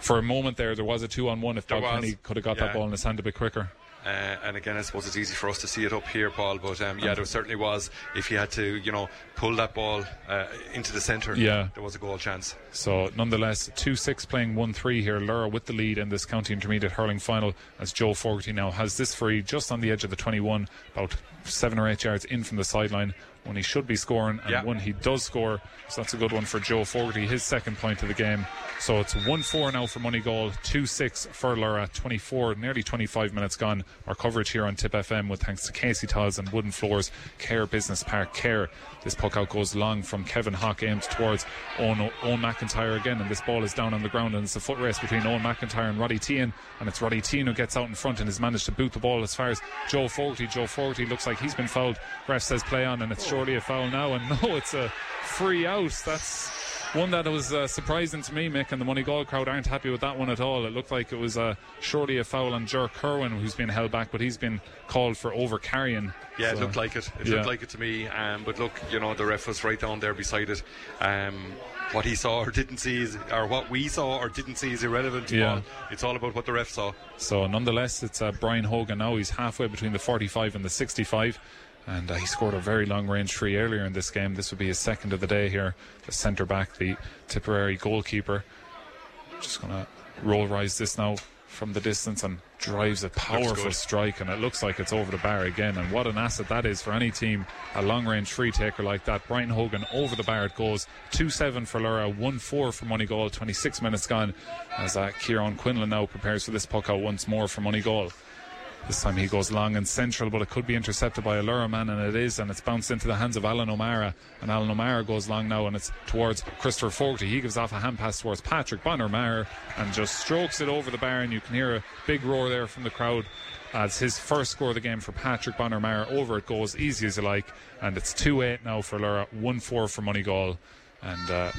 for a moment there, there was a two on one. If Bob Kenny could have got yeah. that ball in his hand a bit quicker. Uh, and again, I suppose it's easy for us to see it up here, Paul. But um, yeah, there certainly was. If you had to, you know, pull that ball uh, into the centre, Yeah. there was a goal chance. So nonetheless, 2-6 playing 1-3 here. Lorrha with the lead in this county intermediate hurling final as Joe Fogarty now has this free just on the edge of the 21, about seven or eight yards in from the sideline when he should be scoring and Yeah. when he does score. So that's a good one for Joe Fogarty, his second point of the game. So it's 1-4 now for Moneygall, 2-6 for Lorrha, 24, nearly 25 minutes gone. Our coverage here on Tip FM with thanks to Casey Tiles and Wooden Floors, Cahir Business Park, Cahir. This puck out goes long from Kevin Hawk aimed towards Owen, Owen McIntyre again, and this ball is down on the ground, and it's a foot race between Owen McIntyre and Roddy Tehan, and it's Roddy Tehan who gets out in front and has managed to boot the ball as far as Joe Fogarty. Joe Fogarty looks like he's been fouled. Ref says play on, and it's surely a foul now, and no, it's a free out. That's one that was uh, surprising to me, Mick, and the Money Moneygall crowd aren't happy with that one at all. It looked like it was uh, surely a foul on Ger Kerwin, who's been held back, but he's been called for over carrying. Yeah, it looked like it. It yeah. looked like it to me. Um, but look, you know, the ref was right down there beside it. Um, what he saw or didn't see is, or what we saw or didn't see is irrelevant. Yeah. Paul. It's all about what the ref saw. So nonetheless, it's uh, Brian Hogan now. He's halfway between the 45 and the 65. And uh, he scored a very long range free earlier in this game. This would be his second of the day here. The centre back, the Tipperary goalkeeper. Just going to roll rise this now from the distance and drives a powerful strike. And it looks like it's over the bar again. And what an asset that is for any team. A long range free taker like that. Brian Hogan over the bar it goes. 2 7 for Lorrha, 1 4 for Moneygall. 26 minutes gone as uh, Kieran Quinlan now prepares for this puck out once more for Moneygall. This time he goes long and central, but it could be intercepted by a Lorrha man, and it is, and it's bounced into the hands of Alan O'Mara. And Alan O'Mara goes long now, and it's towards Christopher Fogarty. He gives off a hand pass towards Patrick Bonner and just strokes it over the bar, and you can hear a big roar there from the crowd. As his first score of the game for Patrick Bonner Maher, over it goes, easy as you like, and it's 2 8 now for Lorrha, 1 4 for Moneygall. And uh,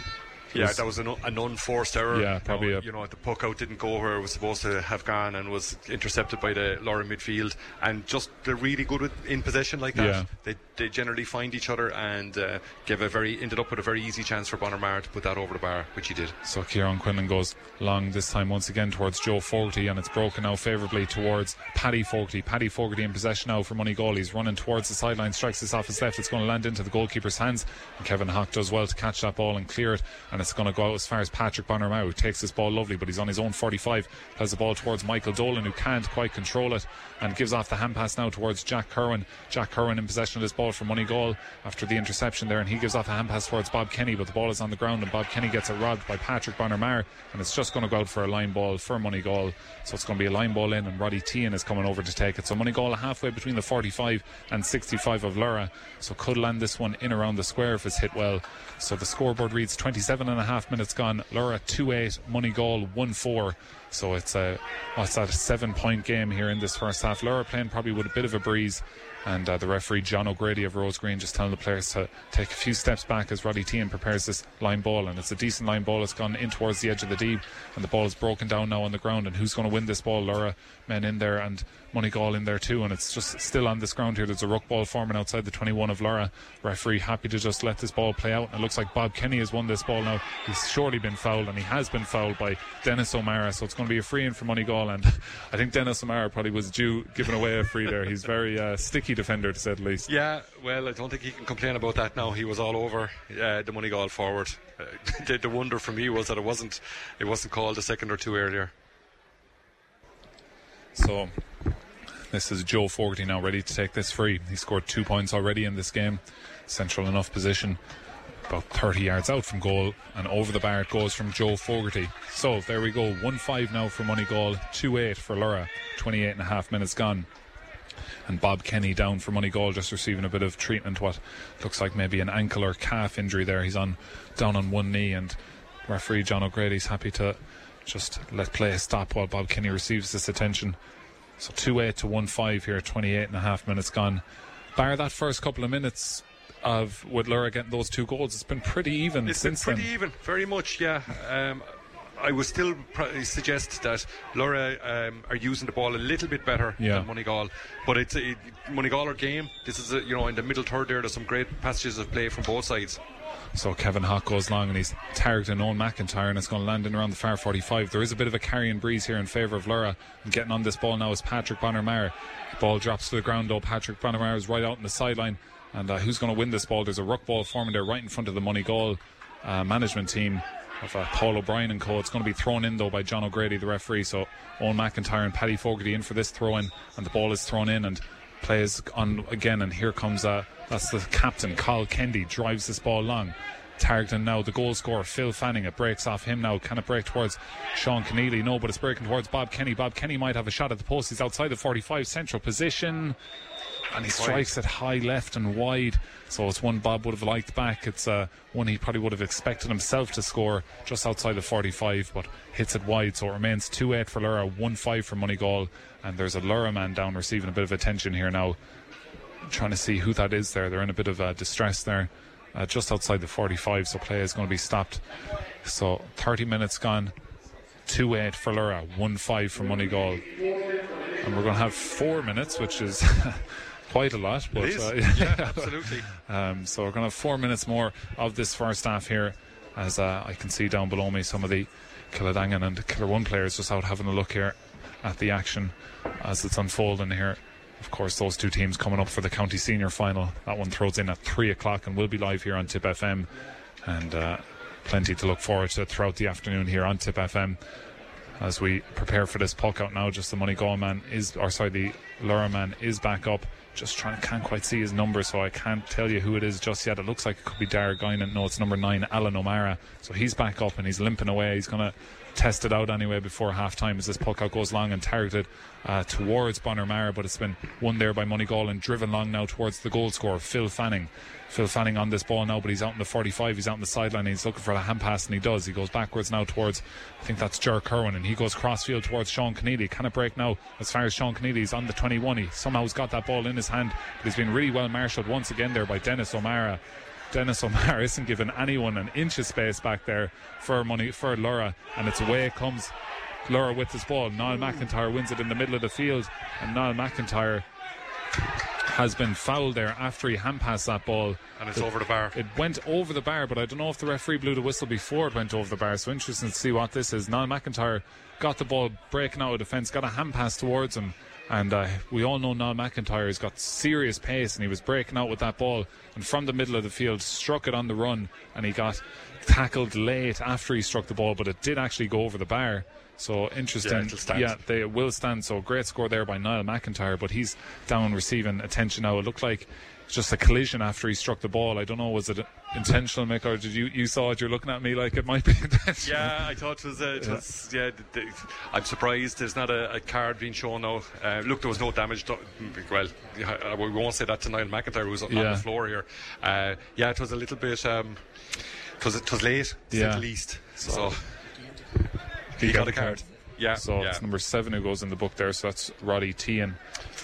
Yeah, that was an, an unforced error. Yeah, probably You know, a- you know, the puck out didn't go where it was supposed to have gone and was intercepted by the Lorrha midfield. And just they're really good with, in possession like that. Yeah. They, they generally find each other and uh, give a very ended up with a very easy chance for Bonner Maher to put that over the bar, which he did. So Kieran Quinlan goes long this time once again towards Joe Fogarty and it's broken now favourably towards Paddy Fogarty. Paddy Fogarty in possession now for Moneygall. He's running towards the sideline, strikes this off his left. It's going to land into the goalkeeper's hands. And Kevin Hawk does well to catch that ball and clear it. And it's going to go out as far as Patrick Bonner who takes this ball lovely, but he's on his own 45. has the ball towards Michael Dolan, who can't quite control it, and gives off the hand pass now towards Jack Curran. Jack Curran in possession of this ball from goal after the interception there, and he gives off a hand pass towards Bob Kenny, but the ball is on the ground, and Bob Kenny gets it robbed by Patrick Bonner and it's just going to go out for a line ball for Moneygall. So it's going to be a line ball in, and Roddy Tehan is coming over to take it. So Moneygall halfway between the 45 and 65 of Lorrha, so could land this one in around the square if it's hit well. So the scoreboard reads 27 and a half minutes gone. Lorrha 2 8, Moneygall 1 4. So it's a what's that a seven point game here in this first half. Lorrha playing probably with a bit of a breeze. And uh, the referee, John O'Grady of Rosegreen, just telling the players to take a few steps back as Roddy Tehan prepares this line ball. And it's a decent line ball. It's gone in towards the edge of the deep. And the ball is broken down now on the ground. And who's going to win this ball? Lorrha men in there and Moneygall in there too. And it's just still on this ground here. There's a ruck ball forming outside the 21 of Lorrha. Referee happy to just let this ball play out. And it looks like Bob Kenny has won this ball now. He's surely been fouled. And he has been fouled by Dennis O'Mara. So it's going to be a free in for Moneygall, and I think Dennis O'Mara probably was due giving away a free there. He's very uh, sticky defender to say the least. Yeah, well, I don't think he can complain about that now. He was all over uh, the goal forward. Uh, the, the wonder for me was that it wasn't it wasn't called a second or two earlier. So this is Joe Fogarty now ready to take this free. He scored two points already in this game. Central enough position. About 30 yards out from goal and over the bar it goes from Joe Fogarty. So there we go. 1 5 now for Moneygall, 2 8 for Lorrha. 28 and a half minutes gone. And Bob Kenny down for Moneygall, just receiving a bit of treatment. What looks like maybe an ankle or calf injury there. He's on down on one knee, and referee John O'Grady's happy to just let play stop while Bob Kenny receives this attention. So 2 8 to 1 5 here, 28 and a half minutes gone. Bar that first couple of minutes of with Lorrha getting those two goals, it's been pretty even It's since been pretty then. even, very much, yeah. Um, I would still pr- suggest that Lorrha um, are using the ball a little bit better Yeah. than Moneygall, but it's a Moneygall are game. This is a, you know in the middle third there. There's some great passages of play from both sides. So Kevin Hawk goes long and he's targeting Owen McIntyre and it's going to land in around the far 45. There is a bit of a carrying breeze here in favour of Lorrha. And getting on this ball now is Patrick Bonner Maher. The ball drops to the ground though. Patrick Bonner Maher is right out on the sideline. And uh, who's going to win this ball? There's a ruck ball forming there right in front of the Moneygall uh, management team of uh, Paul O'Brien and co. It's going to be thrown in though by John O'Grady, the referee. So Owen McIntyre and Paddy Fogarty in for this throw in, and the ball is thrown in and plays on again. And here comes uh, that's the captain, Carl Kendi, drives this ball long. Targeting now the goal scorer Phil Fanning. It breaks off him now. Can it break towards Sean Keneally? No, but it's breaking towards Bob Kenny. Bob Kenny might have a shot at the post. He's outside the 45 central position. And he strikes it high left and wide. So it's one Bob would have liked back. It's uh, one he probably would have expected himself to score just outside the 45, but hits it wide. So it remains 2 8 for Lorrha, 1 5 for Moneygall. And there's a Lorrha man down receiving a bit of attention here now. Trying to see who that is there. They're in a bit of uh, distress there. Uh, just outside the 45, so play is going to be stopped. So 30 minutes gone. 2 8 for Lorrha, 1 5 for Moneygall. And we're going to have four minutes, which is quite a lot. But, uh, yeah, absolutely. um, so we're going to have four minutes more of this first half here, as uh, I can see down below me some of the Kiladangan and Kilruane players just out having a look here at the action as it's unfolding here. Of course, those two teams coming up for the county senior final. That one throws in at three o'clock and we'll be live here on Tip FM, and uh, plenty to look forward to throughout the afternoon here on Tip FM as we prepare for this puck out now. Just the Moneygall man is, or sorry, the Lorrha man is back up. Just trying, to can't quite see his number, so I can't tell you who it is just yet. It looks like it could be Dara Guinan. No, it's number nine, Alan O'Mara. So he's back up and he's limping away. He's going to test it out anyway before half time as this puck out goes long and targeted uh, towards Bonner but it's been won there by Moneygall and driven long now towards the goal scorer, Phil Fanning. Phil Fanning on this ball now, but he's out in the 45. He's out in the sideline. He's looking for the hand pass, and he does. He goes backwards now towards, I think that's Ger Kerwin, and he goes crossfield towards Sean Keneally. Can it break now? As far as Sean Keneally's on the 21, he somehow has got that ball in his hand, but he's been really well marshalled once again there by Dennis O'Mara. Dennis O'Mara isn't giving anyone an inch of space back there for money for Lorrha, and it's away it comes. Lorrha with this ball. Niall McIntyre wins it in the middle of the field, and Niall McIntyre has been fouled there after he hand passed that ball. And it's over the bar. It went over the bar, but I don't know if the referee blew the whistle before it went over the bar. So interesting to see what this is. Niall McIntyre got the ball breaking out of defence, got a hand pass towards him. And uh, we all know Niall McIntyre has got serious pace, and he was breaking out with that ball. And from the middle of the field, struck it on the run, and he got tackled late after he struck the ball, but it did actually go over the bar. So interesting. Yeah, stand. Yeah, they will stand. So great score there by Niall McIntyre, but he's down receiving attention now. It looked like just a collision after he struck the ball. I don't know, was it intentional, Mick, or did you you saw it? You're looking at me like it might be intentional. Yeah, I thought it was. Uh, it was yeah, I'm surprised there's not a, a card being shown now. Uh, look, there was no damage. Well, we won't say that to Niall McIntyre, who was on Yeah. the floor here. Uh, yeah, it was a little bit. Um, it was it was late, to say Yeah. the least. So, He he got got a a card. Yeah, So yeah. it's number seven who goes in the book there. So that's Roddy Tehan.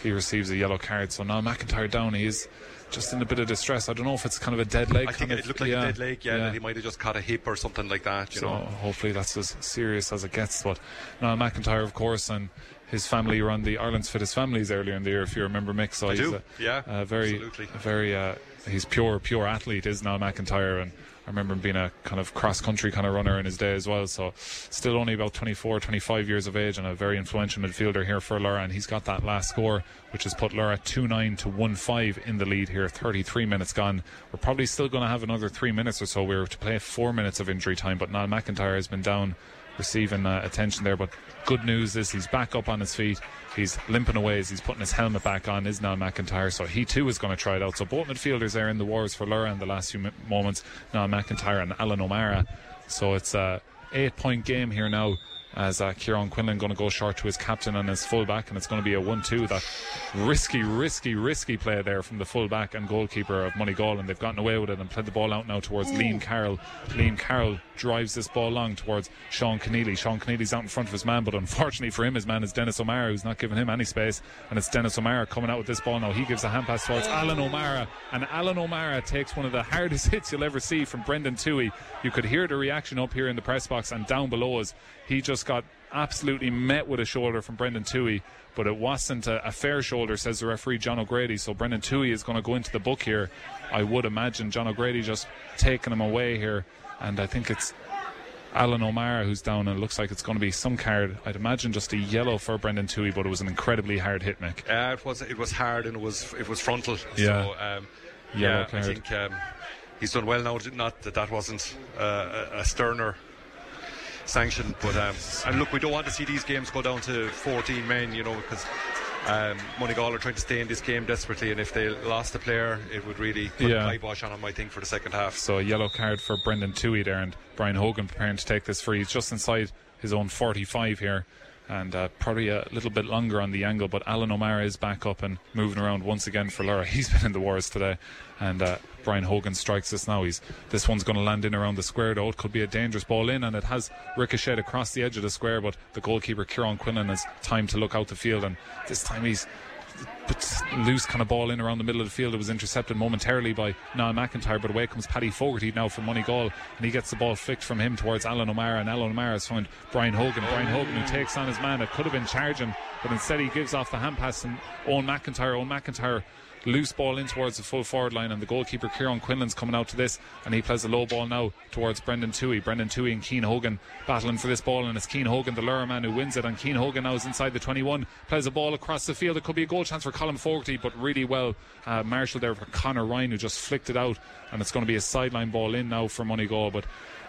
He receives a yellow card. So Niall McIntyre down. He is just in a bit of distress. I don't know if it's kind of a dead leg. I think it of- looked like yeah, a dead leg. Yeah, that he might have just caught a hip or something like that. You so know. hopefully that's as serious as it gets. But Niall McIntyre, of course, and his family were on the Ireland's fittest families earlier in the year, if you remember, Mick. So I he's do, a, yeah, a very, absolutely. a very, uh, he's pure, pure athlete. Is Niall McIntyre, and I remember him being a kind of cross country kind of runner in his day as well. So still only about 24, 25 years of age and a very influential midfielder here for Lorrha. And he's got that last score, which has put Lorrha 2 9 to 1 5 in the lead here. 33 minutes gone. We're probably still going to have another three minutes or so. We were to play four minutes of injury time, but Niall McIntyre has been down receiving uh, attention there. But good news is he's back up on his feet. He's limping away as he's putting his helmet back on, is Niall McIntyre. So he too is going to try it out. So both midfielders are in the wars for Lorrha in the last few moments. Niall McIntyre and Alan O'Mara. So it's a eight point game here now as uh, Kieran Quinlan going to go short to his captain and his fullback, and it's going to be a 1 2. That risky, risky, risky play there from the fullback and goalkeeper of Moneygall, and they've gotten away with it and played the ball out now towards Liam Carroll. Liam Carroll drives this ball long towards Sean Keneally. Sean Keneally's out in front of his man, but unfortunately for him, his man is Dennis O'Mara, who's not giving him any space, and it's Dennis O'Mara coming out with this ball now. He gives a hand pass towards Alan O'Mara, and Alan O'Mara takes one of the hardest hits you'll ever see from Brendan Toohey. You could hear the reaction up here in the press box and down below us. He just got absolutely met with a shoulder from Brendan Toohey, but it wasn't a, a, fair shoulder, says the referee John O'Grady. So Brendan Toohey is going to go into the book here. I would imagine John O'Grady just taking him away here, and I think it's Alan O'Mara who's down, and it looks like it's going to be some card. I'd imagine just a yellow for Brendan Toohey, but it was an incredibly hard hit, Nick. Uh, it was it was hard and it was it was frontal. Yeah. So, um, yeah, card. I think um, he's done well now. Not that that wasn't uh, a sterner sanction. But um, and look, we don't want to see these games go down to 14 men, you know, because um, Moneygall are trying to stay in this game desperately, and if they lost a player, it would really put yeah. a kibosh on them, I think, for the second half. So a yellow card for Brendan Toohey there, and Brian Hogan preparing to take this free. He's just inside his own 45 here. And uh, probably a little bit longer on the angle, but Alan O'Mara is back up and moving around once again for Lorrha. He's been in the wars today, and uh, Brian Hogan strikes this now. He's this one's going to land in around the square though. It could be a dangerous ball in, and it has ricocheted across the edge of the square. But the goalkeeper Kieran Quinlan has time to look out the field, and this time he's loose kind of ball in around the middle of the field. It was intercepted momentarily by Niall McIntyre, but away comes Paddy Fogarty now from Moneygall, and he gets the ball flicked from him towards Alan O'Mara, and Alan O'Mara has found Brian Hogan. Brian Hogan who takes on his man. It could have been charging, but instead he gives off the hand pass and Owen McIntyre. Owen McIntyre loose ball in towards the full forward line, and the goalkeeper Kieran Quinlan's coming out to this, and he plays a low ball now towards Brendan Toohey. Brendan Toohey and Cian Hogan battling for this ball, and it's Cian Hogan, the Lorrha man, who wins it, and Cian Hogan now is inside the 21, plays a ball across the field. It could be a goal chance for Colin Fogarty, but really well uh, Marshall there for Connor Ryan, who just flicked it out, and it's going to be a sideline ball in now for Moneygall, but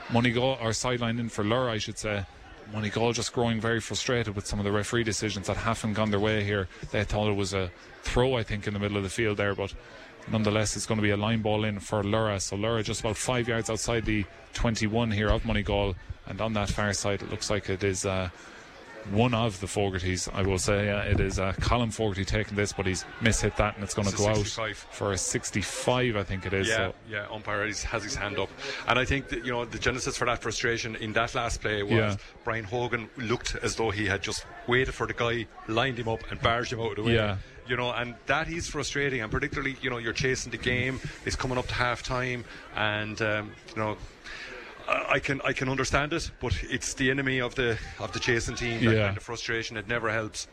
Moneygall, or sideline in for Lorrha, I should say. Moneygall just growing very frustrated with some of the referee decisions that haven't gone their way here. They thought it was a throw, I think, in the middle of the field there, but nonetheless, it's going to be a line ball in for Lorrha. So Lorrha just about five yards outside the 21 here of Moneygall, and on that far side, it looks like it is. Uh, one of the Fogartys, I will say. Uh, it is uh, Colin Fogarty taking this, but he's mishit that, and it's going to go 65. out for a 65, I think it is. Yeah, so. yeah. Umpire has his hand up, and I think that, you know the genesis for that frustration in that last play was yeah. Brian Hogan looked as though he had just waited for the guy, lined him up, and barged him out of the way. Yeah you know, and that is frustrating. And particularly, you know, you're chasing the game. It's coming up to half time, and um, you know, I can I can understand it, but it's the enemy of the of the chasing team. That yeah. kind of frustration. It never helps.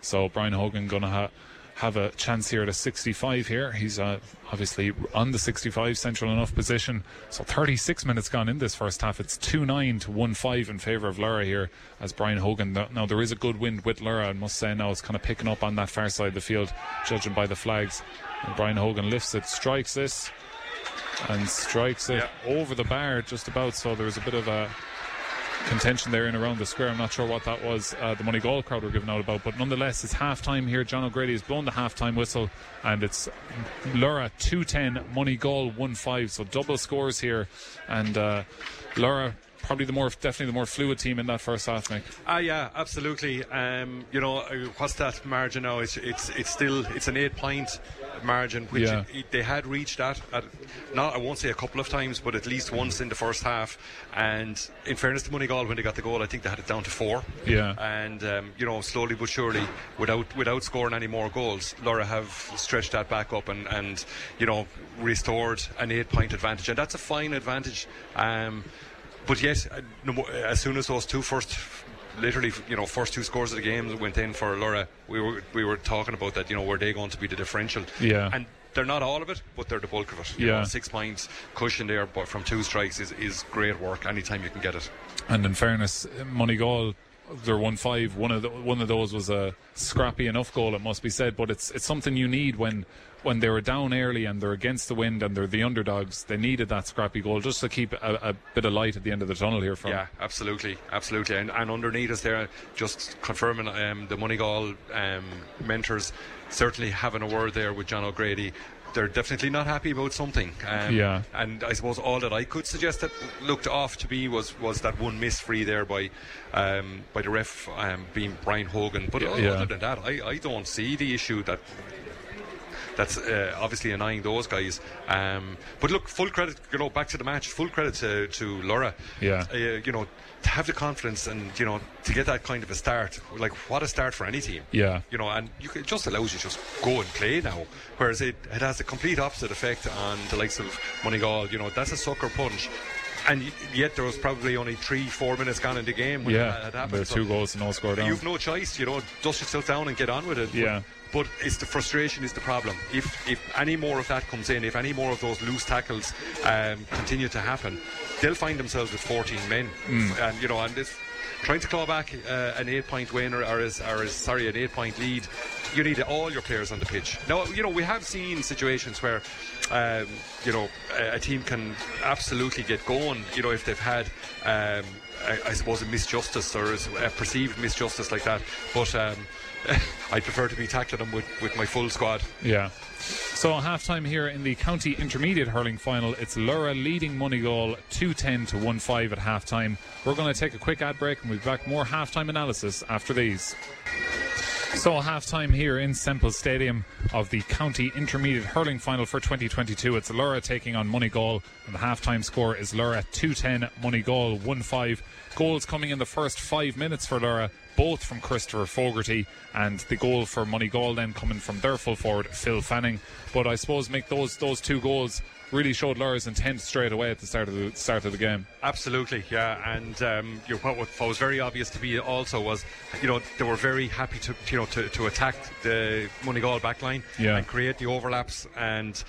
So Brian Hogan gonna ha- have a chance here at a 65 here. He's uh, obviously on the 65 central enough position. So 36 minutes gone in this first half. It's 2-9 to 1-5 in favour of Lorrha here as Brian Hogan. Now there is a good wind with Lorrha. I must say now it's kind of picking up on that far side of the field, judging by the flags. And Brian Hogan lifts it, strikes this and strikes it yeah. over the bar just about. So there was a bit of a contention there in around the square. I'm not sure what that was. Uh, the goal crowd were giving out about, but nonetheless, it's half time here. John O'Grady has blown the half time whistle, and it's Lorrha 210, Moneygall 1 5. So double scores here, and uh, Lorrha probably the more definitely the more fluid team in that first half, Nick. Ah, yeah, absolutely. Um, you know, uh, what's that margin now? It's it's it's still it's an eight point margin, which Yeah. it, it- they had reached that at not I won't say a couple of times, but at least once in the first half. And in fairness to Moneygall, when they got the goal, I think they had it down to four. Yeah. And um, you know, slowly but surely, without without scoring any more goals, Lorrha have stretched that back up and and you know restored an eight point advantage, and that's a fine advantage. Um, but yet, uh, as soon as those two first, literally, you know, first two scores of the game went in for Lorrha, we were we were talking about that. You know, were they going to be the differential? Yeah. And they're not all of it, but they're the bulk of it. You Yeah. know, six points cushion there, but from two strikes is, is great work anytime you can get it. And in fairness, Moneygall, they're one five. One of the, one of those was a scrappy enough goal, it must be said. But it's it's something you need when when they were down early and they're against the wind and they're the underdogs. They needed that scrappy goal just to keep a, a bit of light at the end of the tunnel here. From Yeah, absolutely, absolutely. And, and underneath us there, just confirming um, the Moneygall um, mentors certainly having a word there with John O'Grady. They're definitely not happy about something. Um, Yeah. And I suppose all that I could suggest that looked off to be was, was that one miss free there by um, by the ref um, being Brian Hogan. But Yeah. other than that, I, I don't see the issue that that's uh, obviously annoying those guys. Um, but look, full credit, you know, back to the match. Full credit to, to Lorrha. Yeah. Uh, you know, to have the confidence and you know to get that kind of a start. Like what a start for any team. Yeah. You know, and you can, it just allows you to just go and play now. Whereas it, it has a complete opposite effect on the likes of Moneygall. You know, that's a sucker punch. And yet there was probably only three, four minutes gone in the game when yeah, it had happened. So two goals and no score down. You've no choice, you know, dust yourself down and get on with it. But- Yeah. But, it's the frustration is the problem. If if any more of that comes in, if any more of those loose tackles um, continue to happen, they'll find themselves with 14 men, Mm. and you know, and this trying to claw back uh, an eight-point win or, or, or sorry, an eight-point lead. You need all your players on the pitch. Now, you know, we have seen situations where, um, you know, a, a team can absolutely get going. You know, if they've had. Um, I, I suppose a misjustice or a perceived misjustice like that, but um, I prefer to be tackling them with, with my full squad. Yeah. So half time here in the county intermediate hurling final, it's Lorrha leading Moneygall 210 to 1 5 at half time. We're going to take a quick ad break and we'll be back more half time analysis after these. So half time here in Semple Stadium of the county intermediate hurling final for 2022. It's Lorrha taking on Moneygall and the half time score is Lorrha 210, Moneygall 1 5. Goals coming in the first five minutes for Lorrha, both from Christopher Fogarty, and the goal for Moneygall then coming from their full forward Phil Fanning. But I suppose make those those two goals really showed Lorrha's intent straight away at the start of the start of the game. Absolutely, yeah. And um, you know, what, what was very obvious to me also was, you know, they were very happy to, you know, to, to attack the Moneygall backline Yeah. and create the overlaps. And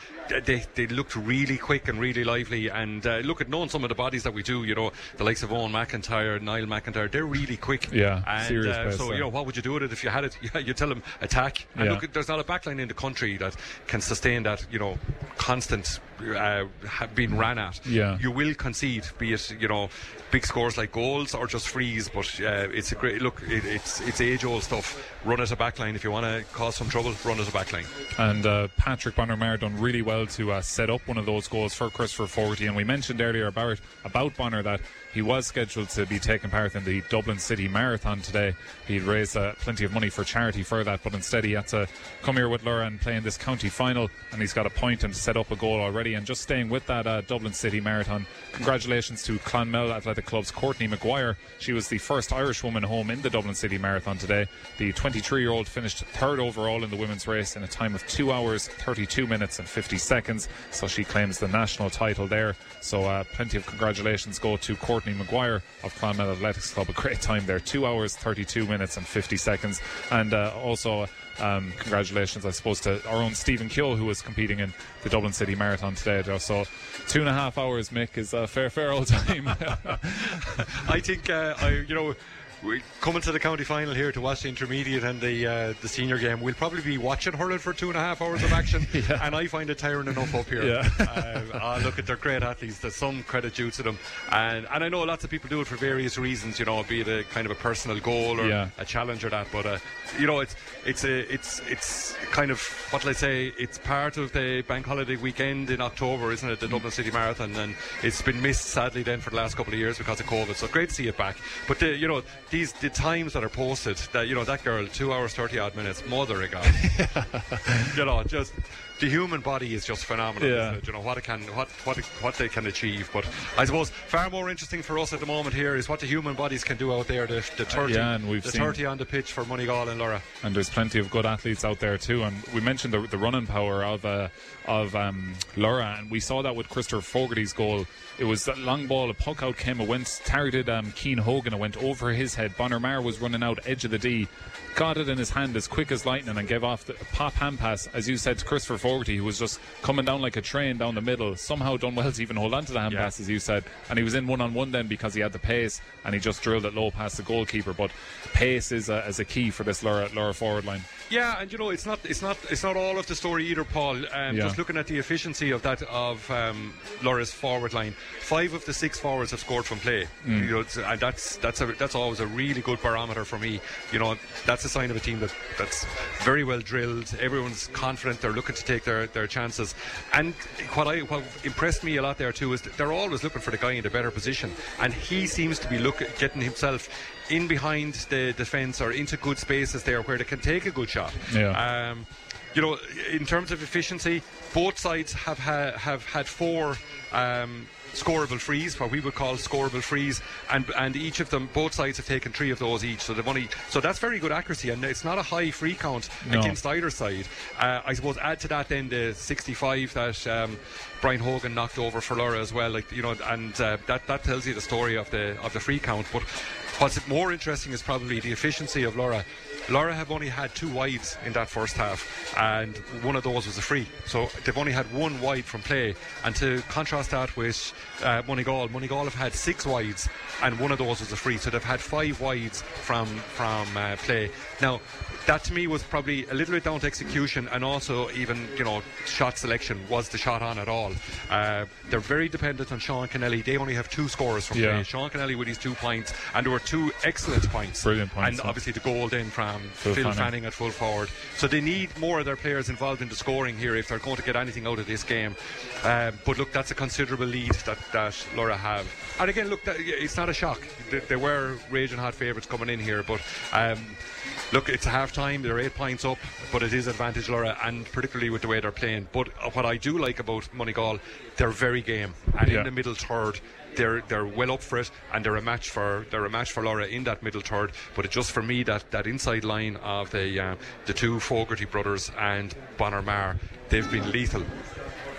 they, they looked really quick and really lively. And uh, look at knowing some of the bodies that we do, you know, the likes of Owen McIntyre, Niall McIntyre, they're really quick. Yeah, And serious uh, so, you know, what would you do with it if you had it? Yeah, you tell them attack. And Yeah. look, there's not a backline in the country that can sustain that, you know, constant uh, being ran at. Yeah. You will concede, be it you know big scores like goals or just frees. But uh, it's a great look. It, it's it's age old stuff. Run as a backline if you want to cause some trouble. Run as a backline. And uh, Patrick Bonner done really well to uh, set up one of those goals for Christopher Fogarty. And we mentioned earlier about about Bonner that he was scheduled to be taking part in the Dublin City Marathon today. He'd raised uh, plenty of money for charity for that, but instead he had to come here with Lorrha and play in this county final. And he's got a point and set up a goal already. And just staying with that uh, Dublin City Marathon, congratulations to Clonmel Athletic Club's Courtney McGuire. She was the first Irish woman home in the Dublin City Marathon today. The 23 year old finished third overall in the women's race in a time of 2 hours, 32 minutes, and 50 seconds. So she claims the national title there. So uh, plenty of congratulations go to Courtney McGuire of Clonmel Athletics Club. A great time there 2 hours, 32 minutes, and 50 seconds. And uh, also, um, congratulations, I suppose, to our own Stephen Keogh, who was competing in the Dublin City Marathon today. So, two and a half hours, Mick, is a fair, fair old time. I think uh, I you know. We coming to the county final here to watch the intermediate and the uh, the senior game, we'll probably be watching hurling for two and a half hours of action, and I find it tiring enough up here. Yeah. uh, ah, look at they're great athletes. There's some credit due to them, and and I know lots of people do it for various reasons. You know, be it a kind of a personal goal or Yeah. a challenge or that. But uh, you know, it's it's a it's it's kind of what I say? It's part of the bank holiday weekend in October, isn't it? The Dublin City Marathon, and it's been missed sadly then for the last couple of years because of COVID. So great to see it back. But the, you know, these the times that are posted, that you know that girl, two hours thirty odd minutes, mother of God, you know, just. The human body is just phenomenal. Yeah. You know what it can, what what what they can achieve. But I suppose far more interesting for us at the moment here is what the human bodies can do out there. The, the thirty, yeah, and we've the thirty on the pitch for Moneygall and Lorrha. and there's plenty of good athletes out there too. And we mentioned the, the running power of uh, of um, Lorrha, and we saw that with Christopher Fogarty's goal. It was that long ball, a puck out came, it went targeted um, Cian Hogan, it went over his head. Bonner Maher was running out edge of the D, got it in his hand as quick as lightning, and gave off the pop hand pass, as you said, to Christopher Fogarty, who was just coming down like a train down the middle. Somehow done well to even hold on to the hand Yeah. pass, as you said. And he was in one on one then because he had the pace and he just drilled it low past the goalkeeper. But pace is a, is a key for this Lorrha, Lorrha forward line. Yeah, and you know it's not it's not it's not all of the story either, Paul. Um, Yeah. Just looking at the efficiency of that of um, Lorrha's forward line, five of the six forwards have scored from play. Mm. You know, and that's that's a, that's always a really good barometer for me. You know, that's a sign of a team that that's very well drilled. Everyone's confident. They're looking to take their, their chances. And what I what impressed me a lot there too is that they're always looking for the guy in the better position, and he seems to be look getting himself in behind the defence or into good spaces there where they can take a good shot. Yeah. Um, you know, in terms of efficiency, both sides have ha- have had four um, scoreable frees, what we would call scoreable frees, and and each of them, both sides have taken three of those each. So they've only so that's very good accuracy, and it's not a high free count No. against either side. Uh, I suppose add to that then the 65 that. Um, Brian Hogan knocked over for Lorrha as well, like you know, and uh, that that tells you the story of the of the free count. But what's more interesting is probably the efficiency of Lorrha. Lorrha have only had two wides in that first half, and one of those was a free. So they've only had one wide from play. And to contrast that with uh, Moneygall, Moneygall have had six wides, and one of those was a free. So they've had five wides from from uh, play. Now, that to me was probably a little bit down to execution, and also even you know shot selection. Was the shot on at all? Uh, they're very dependent on Sean Kennelly. They only have two scorers from Yeah. play. Sean Kennelly with his two points, and there were two excellent points. Brilliant points, And obviously the goal then from Phil Phil, Fanning. Fanning. at full forward. So they need more of their players involved in the scoring here if they're going to get anything out of this game. Um, but look, that's a considerable lead that, that Lorrha have. And again, look, that, it's not a shock. They, they were raging hot favourites coming in here, but. Um, Look, it's a half time, they're eight points up, but it is advantage Lorrha, and particularly with the way they're playing. But what I do like about Moneygall, they're very game, and Yeah. in the middle third, they're they're well up for it, and they're a match for they're a match for Lorrha in that middle third. But just for me that that inside line of the uh, the two Fogarty brothers and Bonner Maher, they've been lethal.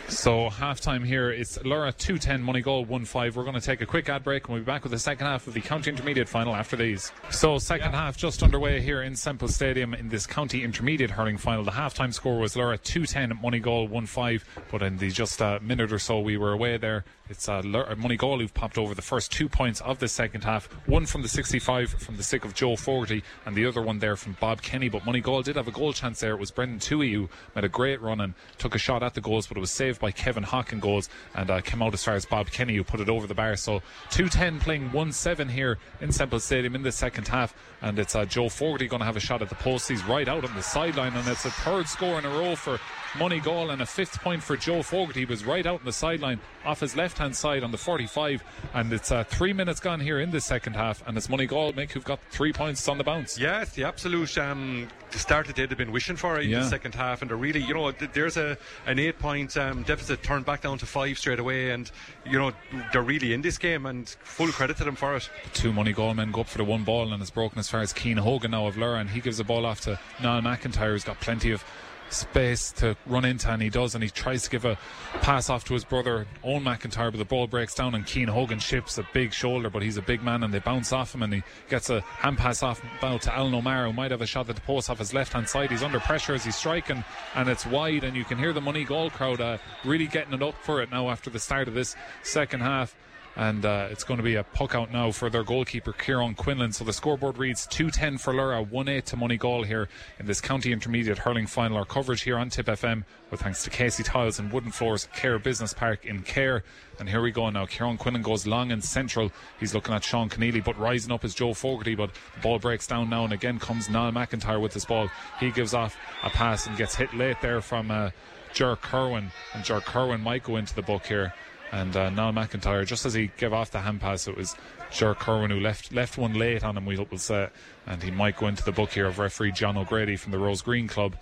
So half time here, it's Lorrha 210, Moneygall 1 5. We're going to take a quick ad break and we'll be back with the second half of the County Intermediate final after these. So, second half just underway here in Semple Stadium in this County Intermediate hurling final. The half time score was Lorrha 210, Moneygall 1 5. But in the just a minute or so we were away there, it's uh, Lorrha, Money Goal who've popped over the first two points of the second half. One from the 65 from the stick of Joe Fogarty, and the other one there from Bob Kenny. But Moneygall did have a goal chance there. It was Brendan Toohey who made a great run and took a shot at the goals, but it was saved by Kevin Hawken goals and uh, came out as far as Bob Kenny who put it over the bar. So 210 playing 1 7 here in Semple Stadium in the second half. And it's uh, Joe Fogarty going to have a shot at the post. He's right out on the sideline, and it's a third score in a row for Moneygall and a fifth point for Joe Fogarty. He was right out on the sideline off his left hand side on the 45. And it's uh, three minutes gone here in the second half. And it's Moneygall, Mick, who've got three points on the bounce. Yes, the absolute um, start that they'd have been wishing for in Yeah. the second half, and they're really, you know, there's a an eight point um, deficit turned back down to five straight away, and you know they're really in this game, and full credit to them for it. two Moneygall men go up for the one ball and it's broken as far as Cian Hogan now of Lorrha and he gives the ball off to Niall McIntyre who's got plenty of space to run into and he does and he tries to give a pass off to his brother Owen McIntyre but the ball breaks down and Cian Hogan ships a big shoulder but he's a big man and they bounce off him and he gets a hand pass off out to Alan O'Mara who might have a shot at the post off his left hand side. He's under pressure as he's striking and it's wide and you can hear the Moneygall crowd uh, really getting it up for it now after the start of this second half and uh, it's going to be a puck out now for their goalkeeper Kieran Quinlan. So the scoreboard reads 210 for Lorrha, 1-8 to Moneygall here in this county intermediate hurling final. Our coverage here on Tip FM with thanks to Casey Tiles and Wooden Floors Cahir Business Park in Cahir. And here we go now. Kieran Quinlan goes long and central. He's looking at Sean Keneally, but rising up is Joe Fogarty. But the ball breaks down now, and again comes Niall McIntyre with this ball. He gives off a pass and gets hit late there from uh, Ger Kerwin. And Ger Kerwin might go into the book here and uh, Niall McIntyre, just as he gave off the hand pass, it was Ger Kerwin who left left one late on him, we will say, and he might go into the book here of referee John O'Grady from the Rosegreen Club,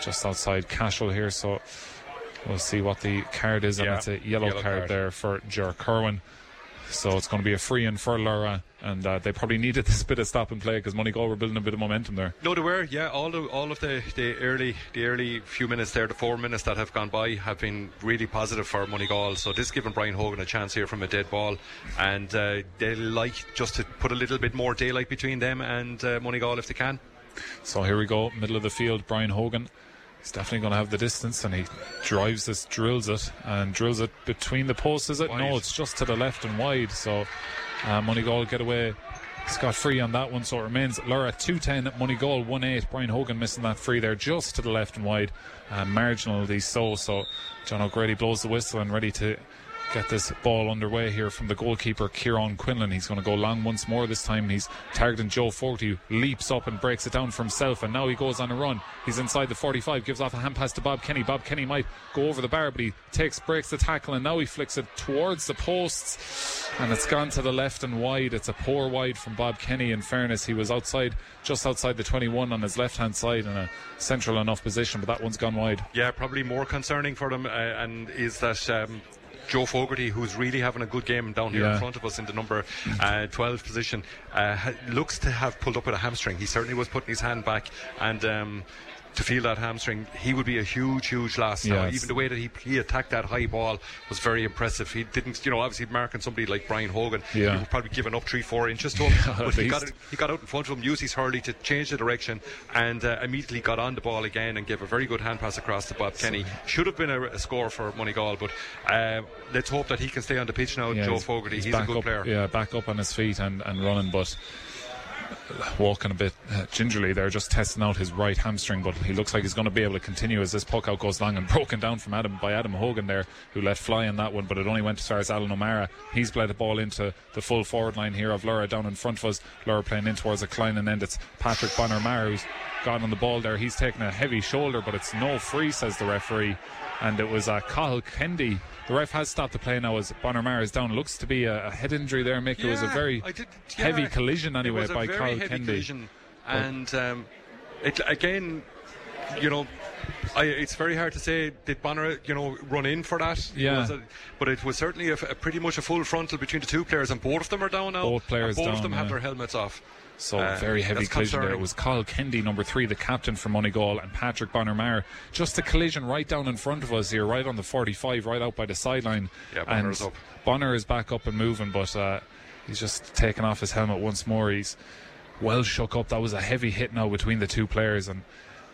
just outside Cashel here. So we'll see what the card is, and Yeah, it's a yellow, yellow card, card. there for Ger Kerwin. So it's going to be a free in for Lorrha, and uh, they probably needed this bit of stop and play because Moneygall were building a bit of momentum there. No, they were. Yeah, all of all of the, the early the early few minutes there, the four minutes that have gone by, have been really positive for Moneygall. So this is giving Brian Hogan a chance here from a dead ball, and uh, they like just to put a little bit more daylight between them and uh, Moneygall if they can. So here we go, middle of the field, Brian Hogan he's definitely going to have the distance, and he drives this, drills it, and drills it between the posts. Is it? Wide. No, it's just to the left and wide. So uh, goal get away scot free on that one. So it remains Lorrha 210, Moneygall 1 8. Brian Hogan missing that free there just to the left and wide. Uh, marginally so. So John O'Grady blows the whistle and ready to get this ball underway here from the goalkeeper Kieran Quinlan. He's going to go long once more. This time he's targeting Joe Fogarty, who leaps up and breaks it down for himself, and now he goes on a run. He's inside the 45, gives off a hand pass to Bob Kenny. Bob Kenny might go over the bar, but he takes breaks the tackle, and now he flicks it towards the posts, and it's gone to the left and wide. It's a poor wide from Bob Kenny. In fairness, he was outside, just outside the 21 on his left hand side in a central enough position, but that one's gone wide. Yeah, probably more concerning for them, uh, and is that. Um, Joe Fogarty, who's really having a good game down here Yeah. in front of us in the number uh, 12 position, uh, looks to have pulled up with a hamstring. He certainly was putting his hand back, and um, to feel that hamstring, he would be a huge, huge loss. Now, even the way that he, he attacked that high ball was very impressive. He didn't, you know, obviously marking somebody like Brian Hogan, Yeah. he would probably given up three, four inches to him, but he got, he got out in front of him, used his hurley to change the direction, and uh, immediately got on the ball again and gave a very good hand pass across to Bob Kenny. Should have been a, a score for Moneygall, but uh, let's hope that he can stay on the pitch now. Yeah, Joe Fogarty, he's, a good up, player. Yeah, back up on his feet and, and running, but walking a bit uh, gingerly there, just testing out his right hamstring. But he looks like he's going to be able to continue as this puck out goes long and broken down from Adam by Adam Hogan there, who let fly in that one. But it only went as far as Alan O'Mara. He's bled the ball into the full forward line here of Lorrha down in front of us. Lorrha playing in towards a Killinan end. It's Patrick Bonner who's gone on the ball there. He's taken a heavy shoulder, but it's no free, says the referee. And it was uh, Cahill Kendi. The ref has stopped the play now as Bonner Maher is down. Looks to be a, a head injury there, Mick. it was a very did- heavy collision anyway by a heavy Kendi. and um, it again, you know. I, it's very hard to say. Did Bonner, you know, run in for that? Yeah. It- but it was certainly a, a pretty much a full frontal between the two players, and both of them are down now. Both players both of down, them have their helmets off. So Uh, very heavy collision there. It was Carl Kendi, number three, the captain for Moneygall, and Patrick Bonner Just a collision right down in front of us here, right on the 45, right out by the sideline. Yeah, and Bonner's up. Bonner is back up and moving, but uh, he's just taken off his helmet once more. He's well shook up. That was a heavy hit now between the two players, and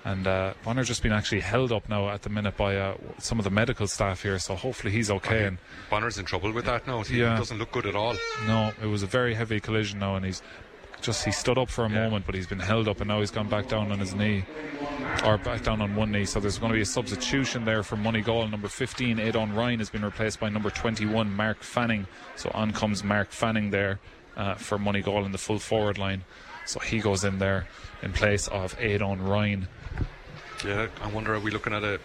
and uh, Bonner just been actually held up now at the minute by uh, some of the medical staff here. So hopefully he's okay. And Bonner's in trouble with that now. He Yeah. doesn't look good at all. no, it was a very heavy collision now, and he's just he stood up for a Yeah. moment, but he's been held up, and now he's gone back down on his knee, or back down on one knee. So there's going to be a substitution there for Moneygall. Number 15, Aidan Ryan, has been replaced by number 21, Mark Fanning. So on comes Mark Fanning there uh, for Goal in the full forward line. So he goes in there in place of Aidan Ryan. Yeah, I wonder are we looking at a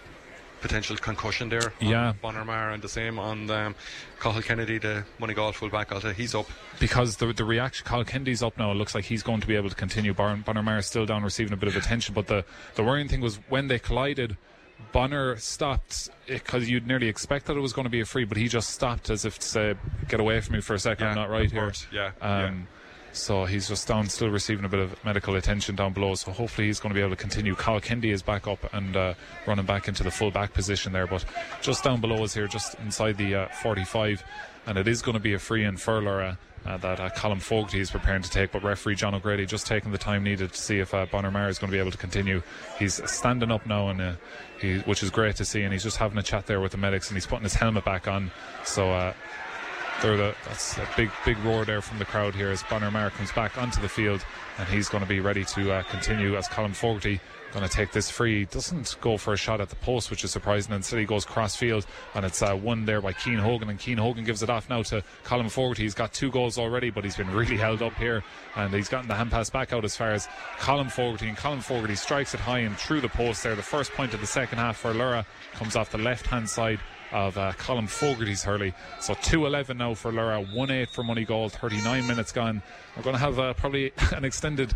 potential concussion there? on Yeah. Bonner Maher and the same on um, Cahill Kennedy, the Moneygall fullback. I'll he's up. because the the reaction, Carl Kennedy's up now. It looks like he's going to be able to continue. Bar- Bonner is still down, receiving a bit of attention. But the the worrying thing was when they collided, Bonner stopped because you'd nearly expect that it was going to be a free, but he just stopped as if to say, "Get away from me for a second. I'm not right here." Yeah, Um, So he's just down, still receiving a bit of medical attention down below. So hopefully he's going to be able to continue. Carl Kendi is back up and uh, running back into the full back position there, but just down below is here, just inside the uh, 45, and it is going to be a free in Furler. Uh, uh, that uh, Colin Fogarty is preparing to take, but referee John O'Grady just taking the time needed to see if uh, Bonner is going to be able to continue. He's standing up now, and uh, he, which is great to see, and he's just having a chat there with the medics, and he's putting his helmet back on. So they're the, that's a big, big roar there from the crowd here as Bonner Maher comes back onto the field and he's going to be ready to uh, continue as Colin Fogarty going to take this free. Doesn't go for a shot at the post, which is surprising. Instead, he goes cross field and it's uh, won there by Keane Hogan. And Keane Hogan gives it off now to Colin Fogarty. He's got two goals already, but he's been really held up here and he's gotten the hand pass back out as far as Colin Fogarty. And Colin Fogarty strikes it high and through the post there. The first point of the second half for Lorrha comes off the left hand side of uh, Colin Fogarty's hurley. So 2 11 now for Lorrha, 1 8 for Moneygall, 39 minutes gone. We're going to have uh, probably an extended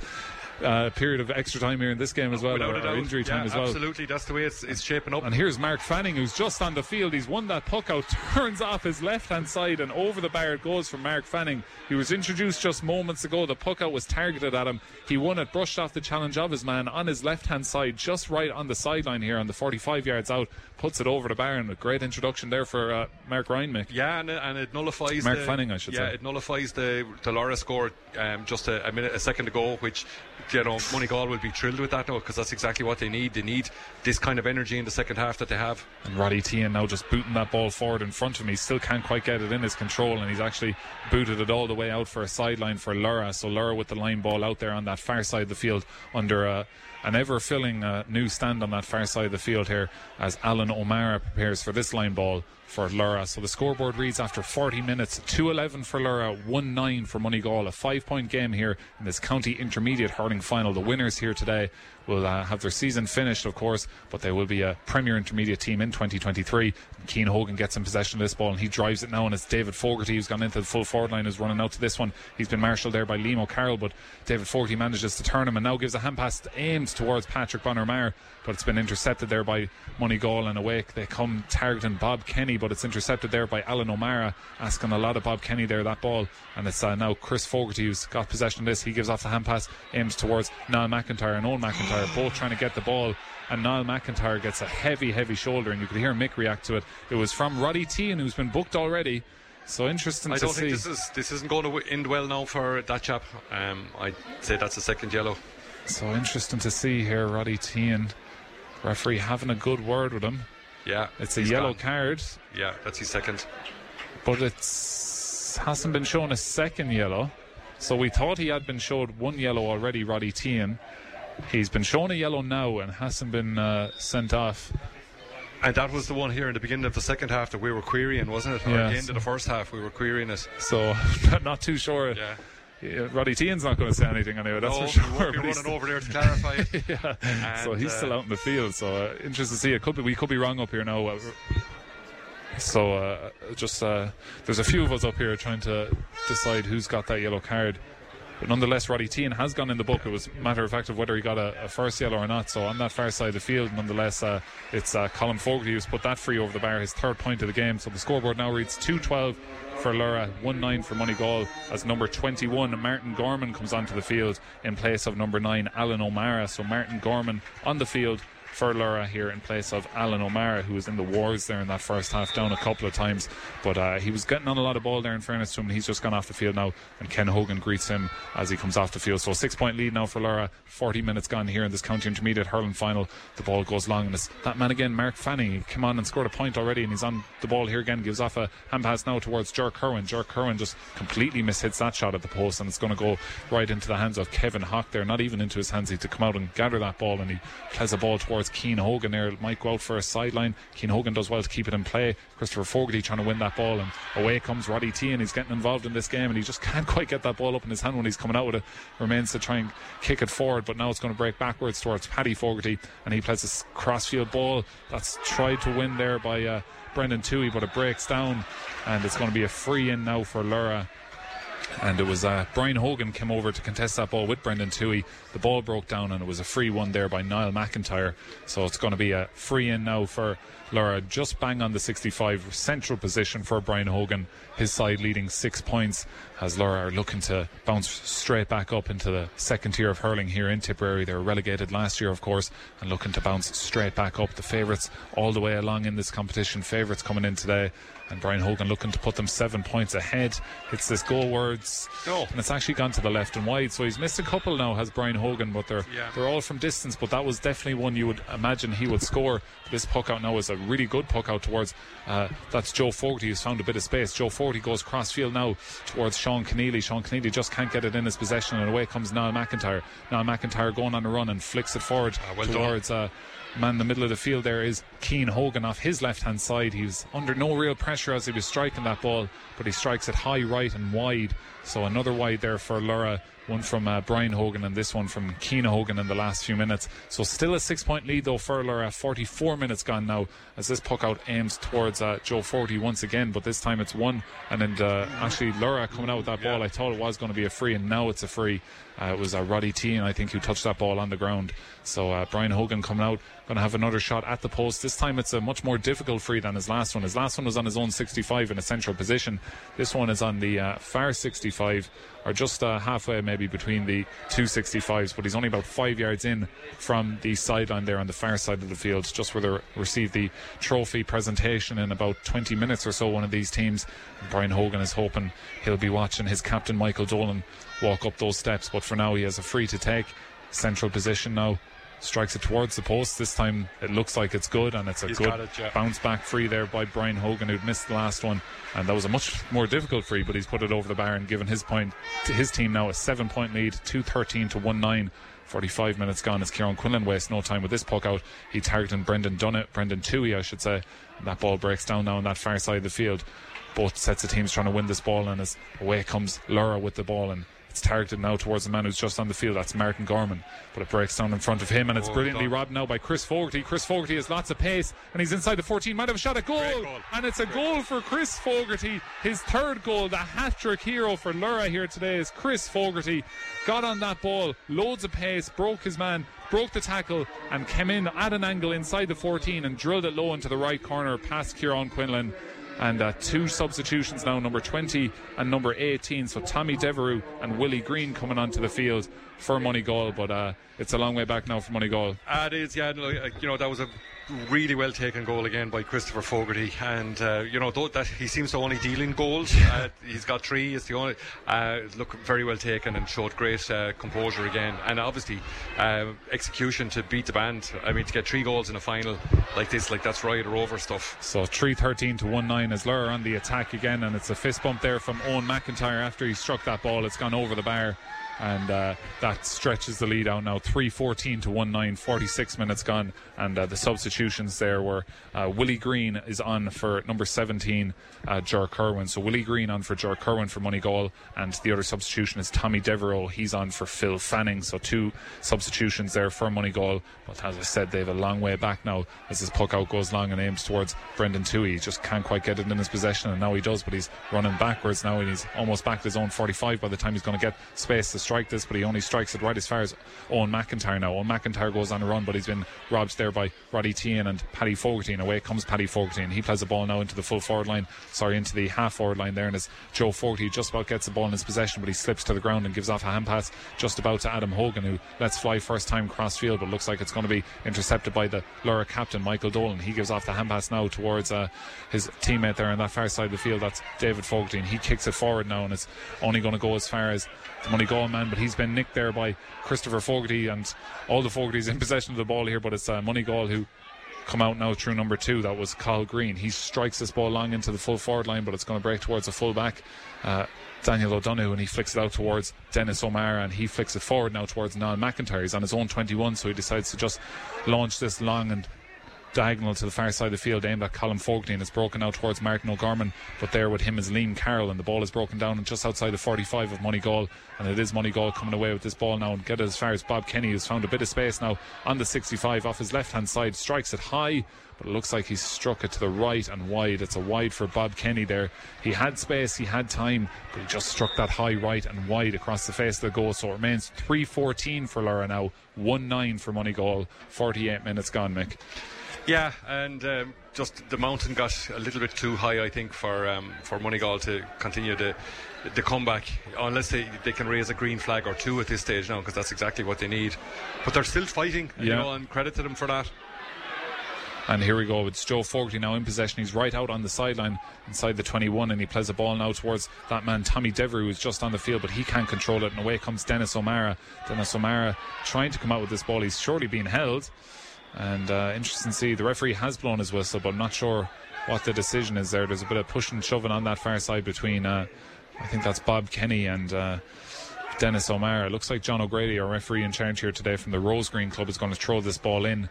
uh, period of extra time here in this game as well, Without or, or injury time yeah, as well. Absolutely, that's the way it's, it's shaping up. And here's Mark Fanning, who's just on the field. He's won that puck out, turns off his left hand side, and over the bar it goes from Mark Fanning. He was introduced just moments ago. The puck out was targeted at him. He won it, brushed off the challenge of his man on his left hand side, just right on the sideline here, on the 45 yards out, puts it over the bar. And a great introduction there for uh, Mark Ryan, Mick. Yeah, and, and it nullifies Mark the, Fanning, I should yeah, say. it nullifies the the Lorrha score um, just a, a minute, a second ago, which you know, Moneygall will be thrilled with that now because that's exactly what they need. They need this kind of energy in the second half that they have. And Roddy Tehan now just booting that ball forward in front of him. He still can't quite get it in his control, and he's actually booted it all the way out for a sideline for Lorrha. So Lorrha with the line ball out there on that far side of the field under a an ever filling uh, new stand on that far side of the field here as Alan O'Mara prepares for this line ball for Lorrha. So the scoreboard reads after 40 minutes 2 11 for Lorrha, 1 9 for Moneygall. A five point game here in this county intermediate hurling final. The winners here today will uh, have their season finished, of course, but they will be a Premier Intermediate team in 2023. Cian Hogan gets in possession of this ball and he drives it now, and it's David Fogarty who's gone into the full forward line, is running out to this one. He's been marshalled there by Liam O'Carroll, but David Fogarty manages to turn him and now gives a hand pass aimed towards Patrick Bonner but it's been intercepted there by Moneygall and awake. They come targeting Bob Kenny, but it's intercepted there by Alan O'Mara, asking a lot of Bob Kenny there that ball, and it's uh, now Chris Fogarty who's got possession of this. He gives off the hand pass, aims towards Niall McIntyre and Owen McIntyre, both trying to get the ball and Niall McIntyre gets a heavy, heavy shoulder, and you could hear Mick react to it. It was from Roddy Tehan, who's been booked already. So interesting I to don't see. think this is this isn't going to end well now for that chap. Um, I'd say that's a second yellow. So interesting to see here, Roddy Tehan, referee having a good word with him. Yeah, It's a yellow gone. card, Yeah, that's his second. but it's hasn't been shown a second yellow. So we thought he had been showed one yellow already, Roddy Tehan. He's been shown a yellow now and hasn't been uh, sent off. And that was the one here in the beginning of the second half that we were querying, wasn't it? Or Yeah. at the end of the first half, we were querying it. So not too sure. Yeah. Yeah, Roddy Tehan's not going to say anything anyway. That's no, for sure. but he's- running over there to clarify yeah. so he's uh, still out in the field. So uh, interesting to see. It could be we could be wrong up here now. Uh, so uh, just uh, there's a few of us up here trying to decide who's got that yellow card. But nonetheless, Roddy Tehan has gone in the book. It was a matter of fact of whether he got a, a first yellow or not. So on that far side of the field, nonetheless, uh, it's uh, Colin Fogarty who's put that free over the bar, his third point of the game. So the scoreboard now reads 2-12 for Lorrha, 1-9 for Moneygall as number 21, Martin Gorman, comes onto the field in place of number 9, Alan O'Mara. So Martin Gorman on the field for Lorrha here in place of Alan O'Mara, who was in the wars there in that first half, down a couple of times. But uh, he was getting on a lot of ball there, in fairness to him. He's just gone off the field now, and Ken Hogan greets him as he comes off the field. So six point lead now for Lorrha. 40 minutes gone here in this county intermediate hurling final. The ball goes long, and it's that man again, Mark Fanning. Came on and scored a point already, and he's on the ball here again. Gives off a hand pass now towards Ger Kerwin. Ger Kerwin just completely mishits that shot at the post, and it's going to go right into the hands of Kevin Hawk there. Not even into his hands. He to come out and gather that ball, and he plays a ball towards Cian Hogan there. It might go out for a sideline. Cian Hogan does well to keep it in play. Christopher Fogarty trying to win that ball, and away comes Roddy Tehan he's getting involved in this game, and he just can't quite get that ball up in his hand when he's coming out with it. Remains to try and kick it forward, but now it's going to break backwards towards Paddy Fogarty, and he plays this crossfield ball that's tried to win there by uh, Brendan Toohey, but it breaks down, and it's going to be a free in now for Lorrha. And it was uh, Brian Hogan came over to contest that ball with Brendan Toohey. The ball broke down and it was a free one there by Niall McIntyre. So it's going to be a free in now for Lorrha, just bang on the 65 central position for Brian Hogan. His side leading six points as Lorrha are looking to bounce straight back up into the second tier of hurling here in Tipperary. They were relegated last year, of course, and looking to bounce straight back up. The favourites all the way along in this competition. Favourites coming in today. And Brian Hogan looking to put them seven points ahead. Hits this goal words. No. And it's actually gone to the left and wide. So he's missed a couple now, has Brian Hogan, but they're Yeah. they're all from distance. But that was definitely one you would imagine he would score. This puck out now is a really good puck out towards uh, that's Joe Fogarty who's found a bit of space. Joe Fogarty goes cross field now towards Sean Keneally. Sean Keneally just can't get it in his possession, and away comes Niall McIntyre. Niall McIntyre going on a run and flicks it forward Ah, well towards uh, man in the middle of the field there is Cian Hogan off his left hand side. He was under no real pressure as he was striking that ball, but he strikes it high right and wide. So another wide there for Lorrha. One from uh, Brian Hogan and this one from Cian Hogan in the last few minutes. So still a six point lead though for Lorrha. 44 minutes gone now as this puck out aims towards uh, Joe Fogarty once again, but this time it's one. And then uh, actually Lorrha coming out with that ball, I thought it was going to be a free, and now it's a free. Uh, it was uh, Roddy Tehan I think who touched that ball on the ground. So uh, Brian Hogan coming out, going to have another shot at the post. This time it's a much more difficult free than his last one. His last one was on his own 65 in a central position. This one is on the uh, far 65, or just uh, halfway maybe between the two 65s, but he's only about five yards in from the sideline there on the far side of the field, just where they receive the trophy presentation in about 20 minutes or so. One of these teams, Brian Hogan is hoping he'll be watching his captain Michael Dolan walk up those steps, but for now he has a free to take central position now. Strikes it towards the post. This time it looks like it's good, and it's a He's good it, yeah. bounce back free there by Brian Hogan, who'd missed the last one. And that was a much more difficult free, but he's put it over the bar and given his point to his team now a seven point lead, 213 to 1 9. 45 minutes gone as Kieran Quinlan wastes no time with this puck out. He targeted Brendan Dunnett, Brendan Toohey, I should say. And that ball breaks down now on that far side of the field. Both sets of teams trying to win this ball, and as away comes Lorrha with the ball, and it's targeted now towards the man who's just on the field. That's Martin Gorman, but it breaks down in front of him, and it's Oh, brilliantly robbed now by Chris Fogarty. Chris Fogarty has lots of pace, and he's inside the 14. Might have a shot at goal, goal. and it's a goal for Chris Fogarty. His third goal, the hat trick hero for Lorrha here today is Chris Fogarty. Got on that ball, loads of pace, broke his man, broke the tackle, and came in at an angle inside the 14 and drilled it low into the right corner past Kieran Quinlan. And uh, two substitutions now, number 20 and number 18. So Tommy Devereux and Willie Green coming onto the field for Moneygall, but uh, it's a long way back now for Moneygall. Ah, it is, yeah. Uh, you know, that was a really well taken goal again by Christopher Fogarty, and uh, you know, though that he seems to only deal in goals. Uh, he's got three. It's the only uh, look very well taken and showed great uh, composure again, and obviously uh, execution to beat the band. I mean, to get three goals in a final like this, like that's right or over stuff. So 313 to 1 9 as Lorrha on the attack again, and it's a fist bump there from Owen McIntyre after he struck that ball. It's gone over the bar, and uh, that stretches the lead out now 314 to 1 9, 46 minutes gone. And uh, the substitutions there were uh, Willie Green is on for number 17, uh, Ger Kerwin. So Willie Green on for Ger Kerwin for Moneygall, and the other substitution is Tommy Devereux. He's on for Phil Fanning. So two substitutions there for Moneygall. But as I said, they have a long way back now as this puck out goes long and aims towards Brendan Toohey. He just can't quite get it in his possession, and now he does, but he's running backwards now, and he's almost back to his own 45 by the time he's going to get space to strike this, but he only strikes it right as far as Owen McIntyre now. Owen McIntyre goes on a run, but he's been robbed there by Roddy Tehan and Paddy Fogarty, and away comes Paddy Fogarty, and he plays the ball now into the full forward line, sorry, into the half forward line there, and as Joe Fogarty just about gets the ball in his possession, but he slips to the ground and gives off a hand pass just about to Adam Hogan, who lets fly first time cross field, but looks like it's going to be intercepted by the Lorrha captain, Michael Dolan. He gives off the hand pass now towards uh, his teammate there on that far side of the field. That's David Fogarty, and he kicks it forward now, and it's only going to go as far as the Moneygall man, but he's been nicked there by Christopher Fogarty, and all the Fogartys in possession of the ball here, but it's uh, Goal who come out now through number two. That was Carl Green. He strikes this ball long into the full forward line, but it's going to break towards a full back. Uh, Daniel O'Donoghue and he flicks it out towards Dennis O'Mara and he flicks it forward now towards Niall McIntyre. He's on his own 21, so he decides to just launch this long and diagonal to the far side of the field aimed at Colin Fogarty and it's broken out towards Martin O'Gorman but there with him is Liam Carroll and the ball is broken down just outside the 45 of Moneygall and it is Moneygall coming away with this ball now and get it as far as Bob Kenny who's found a bit of space now on the 65 off his left hand side strikes it high but it looks like he's struck it to the right and wide. It's a wide for Bob Kenny there. He had space he had time but he just struck that high right and wide across the face of the goal so it remains 3-14 for Lorrha now 1-9 for Moneygall 48 minutes gone Mick Yeah, and um, just the mountain got a little bit too high, I think, for um, for Moneygall to continue the the comeback, unless they, they can raise a green flag or two at this stage now, because that's exactly what they need. But they're still fighting, you Yeah. know, and credit to them for that. And here we go. It's Joe Fogarty now in possession. He's right out on the sideline inside the 21, and he plays a ball now towards that man, Tommy Devereux, who's just on the field, but he can't control it. And away comes Dennis O'Mara. Dennis O'Mara trying to come out with this ball. He's surely being held. And uh, interesting to see. The referee has blown his whistle, but I'm not sure what the decision is there. There's a bit of pushing and shoving on that far side between, uh, I think that's Bob Kenny and. Uh, Dennis O'Mara. It looks like John O'Grady, our referee in charge here today from the Rosegreen Club, is going to throw this ball in.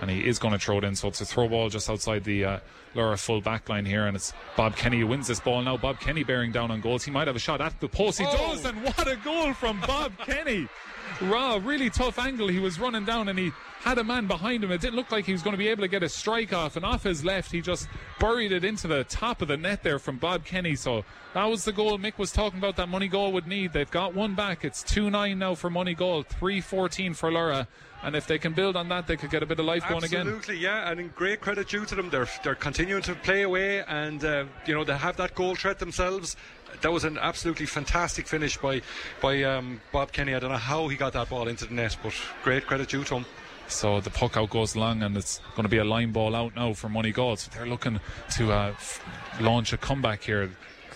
And he is going to throw it in. So it's a throw ball just outside the uh, Lorrha full back line here. And it's Bob Kenny who wins this ball now. Bob Kenny bearing down on goals. He might have a shot at the post. He Oh. does. And what a goal from Bob Kenny. Raw, really tough angle. He was running down and he had a man behind him. It didn't look like he was going to be able to get a strike off. And off his left, he just buried it into the top of the net there from Bob Kenny. So that was the goal Mick was talking about that Moneygall would need. They've got one back. It's 2 9 now for Moneygall, 3 14 for Lorrha. And if they can build on that, they could get a bit of life going again. Absolutely, yeah, and in great credit due to them. They're they're continuing to play away, and uh, you know they have that goal threat themselves. That was an absolutely fantastic finish by by um, Bob Kenny. I don't know how he got that ball into the net, but great credit due to him. So the puck out goes long, and it's going to be a line ball out now for Moneygall. So they're looking to uh, f- launch a comeback here.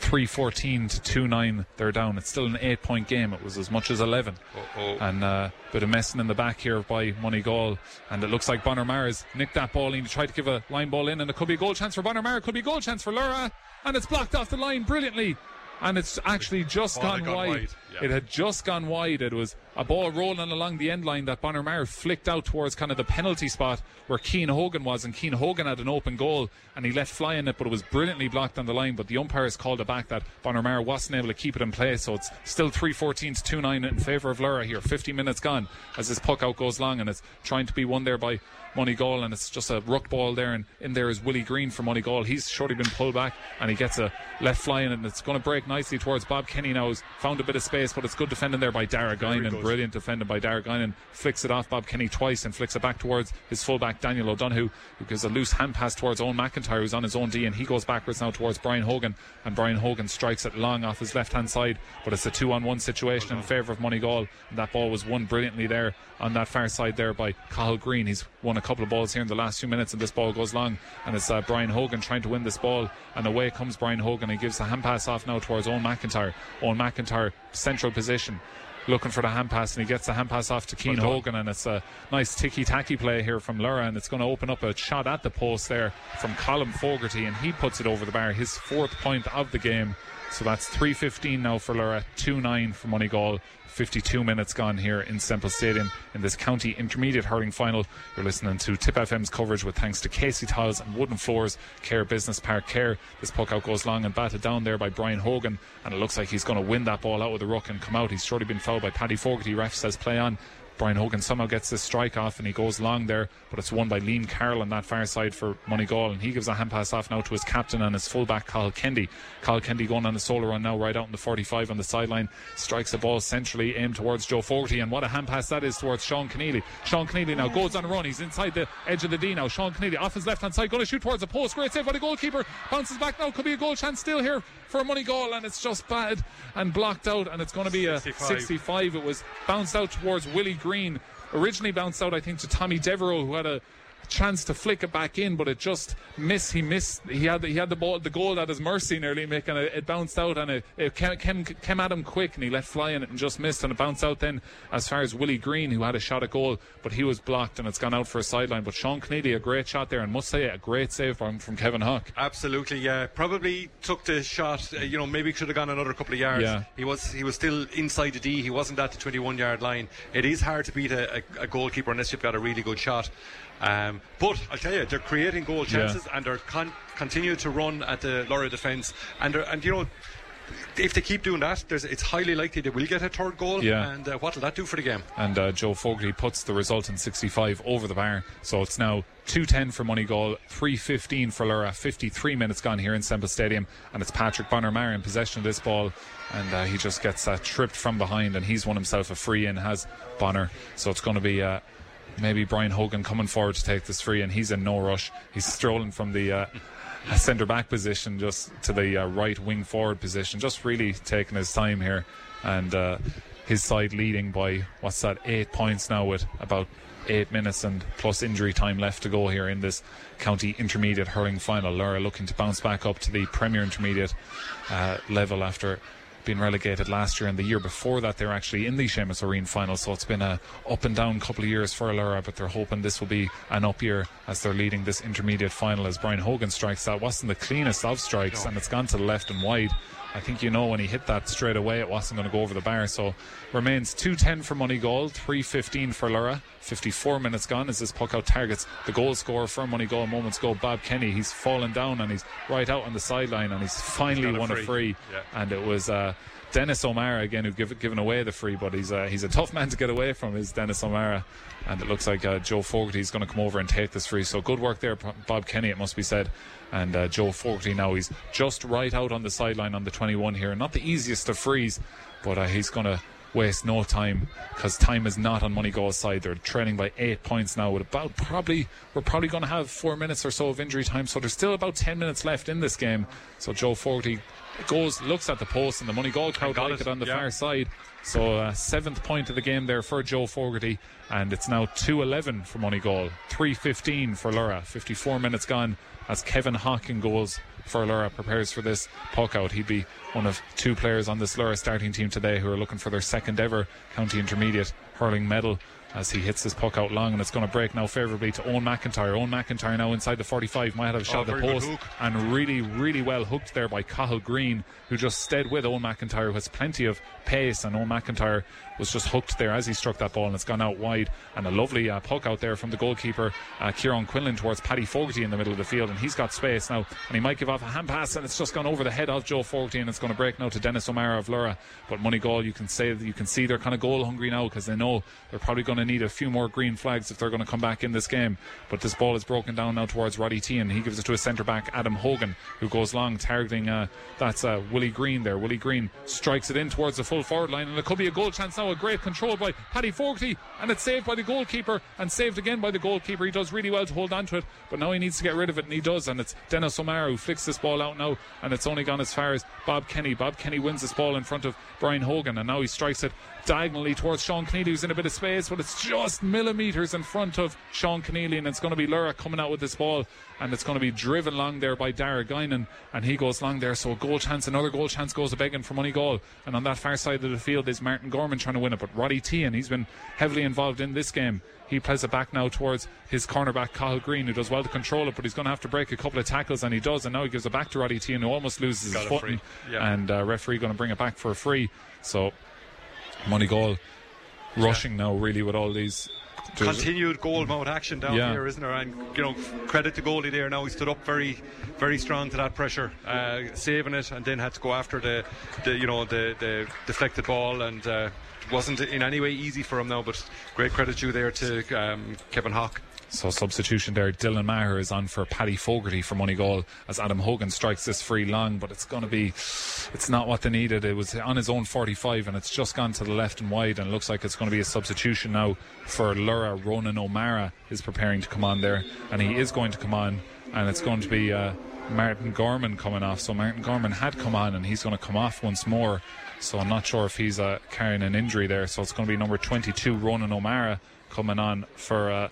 314 to 2 9. They're down. It's still an eight point game. It was as much as 11. Uh-oh. And uh, bit of messing in the back here by Moneygall. And it looks like Bonner Maher's nicked that ball in he tried to give a line ball in. And it could be a goal chance for Bonner Maher. Could be a goal chance for Lorrha. And it's blocked off the line brilliantly. And it's actually just gone, gone wide. wide. It had just gone wide. It was a ball rolling along the end line that Bonner Maher flicked out towards kind of the penalty spot where Cian Hogan was. And Cian Hogan had an open goal and he let fly in it, but it was brilliantly blocked on the line. But the umpires called it back that Bonner Maher wasn't able to keep it in play. So it's still 314 to 2 9 in favour of Lorrha here. 50 minutes gone as this puck out goes long and it's trying to be won there by Moneygall and it's just a ruck ball there and in there is Willie Green for Moneygall. He's surely been pulled back and he gets a left fly in and it's going to break nicely towards Bob Kenny now. He's found a bit of space but it's good defending there by Dara Guinan. Brilliant defending by Dara Guinan. Flicks it off Bob Kenny twice and flicks it back towards his fullback Daniel O'Donoghue who gives a loose hand pass towards Owen McIntyre who's on his own D and he goes backwards now towards Brian Hogan and Brian Hogan strikes it long off his left hand side but it's a two on one situation in favour of Moneygall and that ball was won brilliantly there on that far side there by Cathal Green. He's won a couple of balls here in the last few minutes, and this ball goes long. And it's uh, Brian Hogan trying to win this ball, and away comes Brian Hogan. He gives a hand pass off now towards Owen McIntyre. Owen McIntyre, central position. Looking for the hand pass, and he gets the hand pass off to Keane Well. Hogan, and it's a nice ticky tacky play here from Lorrha, and it's going to open up a shot at the post there from Colin Fogarty, and he puts it over the bar, his fourth point of the game. So that's 3.15 now for Lorrha, 2 9 for Moneygall. 52 minutes gone here in Semple Stadium in this county intermediate hurling final. You're listening to Tip FM's coverage with thanks to Casey Tiles and Wooden Floors, Cahir Business Park Cahir. This puck out goes long and batted down there by Brian Hogan, and it looks like he's going to win that ball out with the ruck and come out. He's surely been fouled by Paddy Fogarty. Ref says play on. Brian Hogan somehow gets this strike off and he goes long there, but it's won by Liam Carroll on that far side for Moneygall, and he gives a hand pass off now to his captain and his fullback, Carl Kendi. Carl Kendi going on a solo run now, right out in the 45 on the sideline, strikes a ball centrally aimed towards Joe Fogarty, and what a hand pass that is towards Sean Keneally. Sean Keneally now goes on a run, he's inside the edge of the D now. Sean Keneally off his left hand side, going to shoot towards the post. Great save by the goalkeeper, bounces back now, could be a goal chance still here for a Moneygall, and it's just bad and blocked out, and it's going to be a 65. 65. It was bounced out towards Willie Green originally bounced out, I think, to Tommy Devereaux, who had a chance to flick it back in, but it just missed. He missed. He had the, he had the ball, the goal at his mercy nearly, making it, it bounced out and it, it came, came, came at him quick, and he let fly in it and just missed, and it bounced out then as far as Willie Green, who had a shot at goal, but he was blocked and it's gone out for a sideline. But Sean Kennedy, a great shot there, and must say a great save from, from Kevin Hawk. Absolutely, yeah. Probably took the shot. Uh, you know, maybe should have gone another couple of yards. Yeah. He was he was still inside the D. He wasn't at the 21 yard line. It is hard to beat a, a, a goalkeeper unless you've got a really good shot. Um, but I'll tell you, they're creating goal chances and they're con- continue to run at the Lorrha defence. And and you know. If they keep doing that, there's, it's highly likely they will get a third goal. Yeah. And uh, what will that do for the game? and uh, Joe Fogarty puts the result in 65 over the bar. So it's now 210 for Moneygall, 315 for Lorrha, 53 minutes gone here in Semple Stadium, and it's Patrick Bonner in possession of this ball, and uh, he just gets uh, tripped from behind, and he's won himself a free in, has Bonner. So it's going to be. Maybe Brian Hogan coming forward to take this free, and he's in no rush. He's strolling from the uh, centre back position just to the uh, right wing forward position, just really taking his time here. And uh, his side leading by what's that eight points now with about eight minutes and plus injury time left to go here in this county intermediate hurling final Lorrha looking to bounce back up to the premier intermediate uh, level after being relegated last year and the year before that they were actually in the Seamus Ó Riain final so it's been a up and down couple of years for Lorrha but they're hoping this will be an up year as they're leading this intermediate final as Brian Hogan strikes that wasn't the cleanest of strikes and it's gone to the left and wide I think you know when he hit that straight away, it wasn't going to go over the bar. So remains 210 for Moneygall, 315 for Lorrha. 54 minutes gone as this puck out targets the goal scorer for goal moments ago, Bob Kenny. He's fallen down and he's right out on the sideline and he's finally a won a free. free. Yeah. And it was. Uh, Dennis O'Mara again, who give, given away the free, but he's uh, he's a tough man to get away from. Is Dennis O'Mara, and it looks like uh, Joe Fogarty is going to come over and take this free. So good work there, Bob Kenny. It must be said. And uh, Joe Fogarty now he's just right out on the sideline on the 21 here. Not the easiest of frees, but uh, he's going to waste no time because time is not on Moneygall's side. They're trailing by eight points now with about probably we're probably going to have four minutes or so of injury time. So there's still about 10 minutes left in this game. So Joe Fogarty goes looks at the post and the Moneygall crowd like it, it on the yeah. far side. So uh, seventh point of the game there for Joe Fogarty, and it's now 2-11 for Moneygall, 3-15 for Lorrha. 54 minutes gone as Kevin Hawking goals for Lorrha prepares for this puck out. He'd be one of two players on this Lorrha starting team today who are looking for their second ever county intermediate hurling medal as he hits this puck out long and it's going to break now favourably to Owen McIntyre. Owen McIntyre now inside the 45 might have a shot Oh, at the post and really, really well hooked there by Cathal Green who just stayed with Owen McIntyre who has plenty of pace and Owen McIntyre was just hooked there as he struck that ball and it's gone out wide. And a lovely uh, puck out there from the goalkeeper uh, Kieran Quinlan towards Paddy Fogarty in the middle of the field and he's got space now. And he might give off a hand pass and it's just gone over the head of Joe Fogarty and it's going to break now to Dennis O'Mara of Lorrha. But Moneygall you can say that you can see they're kind of goal hungry now because they know they're probably going to need a few more green flags if they're going to come back in this game. But this ball is broken down now towards Roddy Tehan he gives it to his centre back Adam Hogan who goes long targeting uh, that's uh, Willie Green there. Willie Green strikes it in towards the full forward line and it could be a goal chance now a great control by Paddy Fogarty and it's saved by the goalkeeper and saved again by the goalkeeper. He does really well to hold on to it but now he needs to get rid of it and he does and it's Dennis O'Mara who flicks this ball out now and it's only gone as far as Bob Kenny. Bob Kenny wins this ball in front of Brian Hogan and now he strikes it diagonally towards Sean Keneally who's in a bit of space but it's just millimetres in front of Sean Keneally and it's going to be Lorrha coming out with this ball and it's going to be driven long there by Dara Guinan and he goes long there so a goal chance another goal chance goes a begging for Moneygall and on that far side of the field is Martin Gorman trying to win it but Roddy Tehan he's been heavily involved in this game he plays it back now towards his cornerback Kyle Green who does well to control it but he's going to have to break a couple of tackles and he does and now he gives it back to Roddy Tehan who almost loses Got his a footing. Yeah. and uh, referee going to bring it back for a free so Moneygall rushing now really with all these there's- continued goal mode action down Yeah. here, isn't there? And you know, credit to goalie there. Now he stood up very, very strong to that pressure, uh, saving it, and then had to go after the, the you know, the, the deflected ball, and uh, wasn't in any way easy for him now. But great credit due there to um, Kevin Hawk. So substitution there. Dylan Maher is on for Paddy Fogarty for Moneygall as Adam Hogan strikes this free long, but it's going to be, it's not what they needed. It was on his own 45 and it's just gone to the left and wide and looks like it's going to be a substitution now for Lorrha. Ronan O'Mara is preparing to come on there and he is going to come on and it's going to be uh, Martin Gorman coming off. So Martin Gorman had come on and he's going to come off once more. So I'm not sure if he's uh, carrying an injury there. So it's going to be number 22, Ronan O'Mara, coming on for. Uh,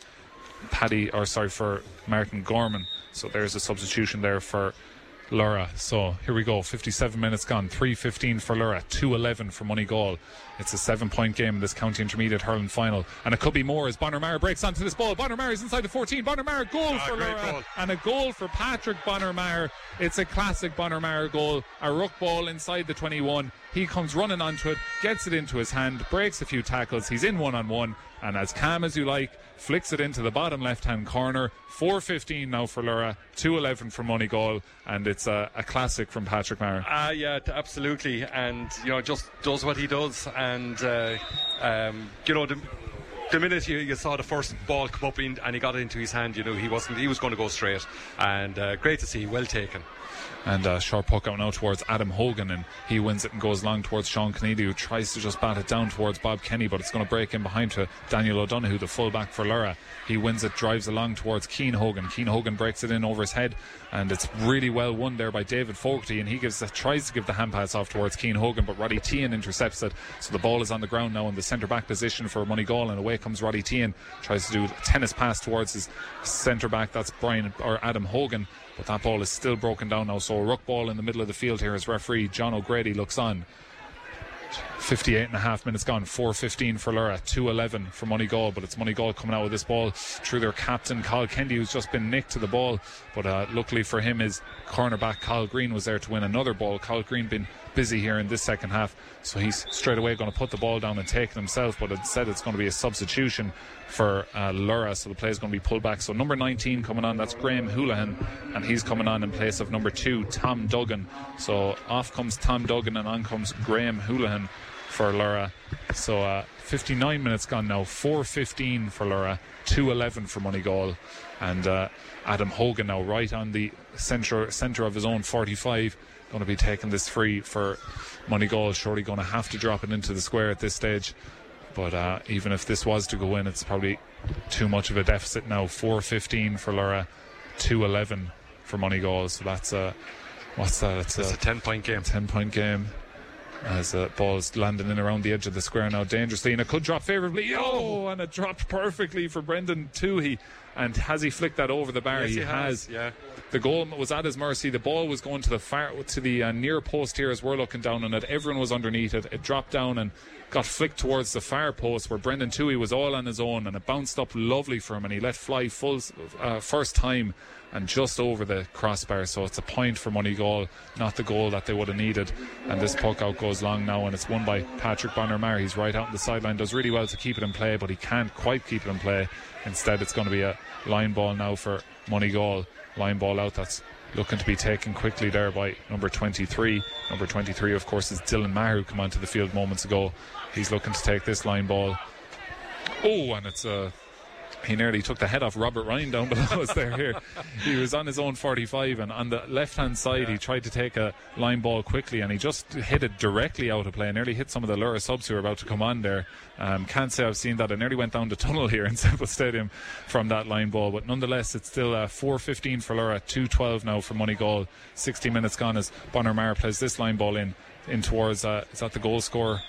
Paddy, or sorry, for Martin Gorman. So there's a substitution there for Lorrha. So here we go. 57 minutes gone. 3.15 for Lorrha. 2.11 for Moneygall. It's a seven point game in this county intermediate hurling final. And it could be more as Bonner Maher breaks onto this ball. Bonner Maher is inside the 14. Bonner Maher goal ah, for great Lorrha. goal. And a goal for Patrick Bonner Maher. It's a classic Bonner Maher goal. A ruck ball inside the 21. He comes running onto it, gets it into his hand, breaks a few tackles. He's in one on one. And as calm as you like, flicks it into the bottom left hand corner. 4.15 now for Lorrha, 2.11 for Moneygall, and it's a, a classic from Patrick Maher. Ah, yeah, absolutely, and you know, just does what he does, and uh, um, you know, the, the minute you, you saw the first ball come up in, and he got it into his hand, you knew he wasn't, he was going to go straight, and uh, great to see, well taken. And uh, short puck out now towards Adam Hogan, and he wins it and goes long towards Sean Kennedy, who tries to just bat it down towards Bob Kenny, but it's going to break in behind to Daniel O'Donoghue, the fullback for Lorrha. He wins it, drives along towards Cian Hogan. Cian Hogan breaks it in over his head, and it's really well won there by David Fogarty, and he gives tries to give the hand pass off towards Cian Hogan, but Roddy Tehan intercepts it. So the ball is on the ground now in the centre back position for Money Moneygall, and away comes Roddy Tehan, tries to do a tennis pass towards his centre back. That's Brian or Adam Hogan. But that ball is still broken down now. So a ruck ball in the middle of the field here as referee John O'Grady looks on. 58 and a half minutes gone. 4.15 for Lorrha. 2.11 for Moneygall. But it's Moneygall coming out with this ball through their captain, Carl Kendi, who's just been nicked to the ball. But uh, luckily for him, his cornerback, Kyle Green, was there to win another ball. Kyle Green been busy here in this second half. So he's straight away going to put the ball down and take it himself. But instead, it's going to be a substitution for uh, Lorrha. So the play is going to be pulled back. So number 19 coming on, that's Graham Houlihan. And he's coming on in place of number two, Tom Duggan. So off comes Tom Duggan and on comes Graham Houlihan for Lorrha. So uh, 59 minutes gone now. 4.15 for Lorrha. 2.11 for Moneygall. And uh, Adam Hogan now right on the centre, centre of his own 45. Going to be taking this free for Moneygall. Surely going to have to drop it into the square at this stage. But uh, even if this was to go in, it's probably too much of a deficit now. 4.15 for Lorrha. 2.11 for Moneygall. So that's a. What's that? It's It's a 10 point game. 10 point game as the ball's landing in around the edge of the square now dangerously and it could drop favourably oh and it dropped perfectly for Brendan Toohey And has he flicked that over the bar? Yes, he, he has, yeah. The goal was at his mercy. The ball was going to the far to the uh, near post here as we're looking down on it. Everyone was underneath it. It dropped down and got flicked towards the far post where Brendan Toohey was all on his own, and it bounced up lovely for him, and he let fly full uh, first time and just over the crossbar. So it's a point for Moneygall, not the goal that they would have needed. And this puck out goes long now, and it's won by Patrick Bonner He's right out on the sideline, does really well to keep it in play, but he can't quite keep it in play. Instead, it's going to be a line ball now for Moneygall. Line ball out that's looking to be taken quickly there by number 23. Number 23, of course, is Dylan Maher, who came onto the field moments ago. He's looking to take this line ball. Oh, and it's a he nearly took the head off Robert Ryan down below us there. Here, he was on his own 45, and on the left hand side, yeah. he tried to take a line ball quickly, and he just hit it directly out of play. And Nearly hit some of the Lorrha subs who were about to come on there. Um, can't say I've seen that. I nearly went down the tunnel here in Semple Stadium from that line ball, but nonetheless, it's still uh, 4:15 for Lorrha, 2:12 now for Moneygall. 60 minutes gone as Bonner Maher plays this line ball in in towards uh, is that the goal scorer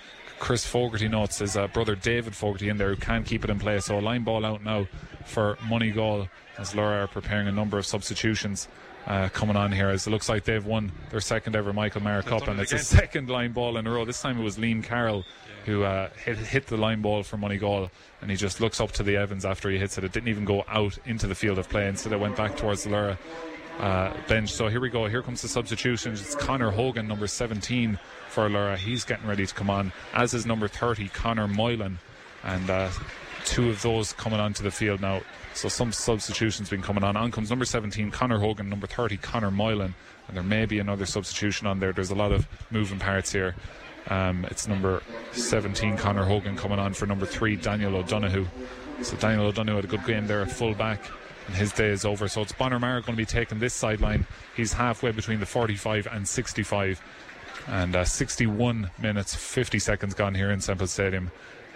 Chris Fogarty notes his uh, brother David Fogarty in there who can't keep it in play. So a line ball out now for Moneygall as Lorrha are preparing a number of substitutions. Uh, coming on here as it looks like they've won their second ever Michael Maher Cup, and it's a second line ball in a row. This time it was Liam Carroll who uh, hit, hit the line ball for Moneygall, and he just looks up to the Evans after he hits it. It didn't even go out into the field of play, instead it went back towards the Lorrha uh, bench. So here we go. Here comes the substitutions. It's Connor Hogan, number 17 for Lorrha. He's getting ready to come on, as is number 30, Connor Moylan. And uh, two of those coming onto the field now. So some substitutions been coming on. On comes number 17, Connor Hogan, number 30, Connor Moylan. And there may be another substitution on there. There's a lot of moving parts here. Um, it's number 17, Connor Hogan, coming on for number 3, Daniel O'Donoghue. So Daniel O'Donoghue had a good game there at full back and his day is over. So it's Bonner Maher going to be taking this sideline. He's halfway between the 45 and 65. And uh, 61 minutes, 50 seconds gone here in Semple Stadium.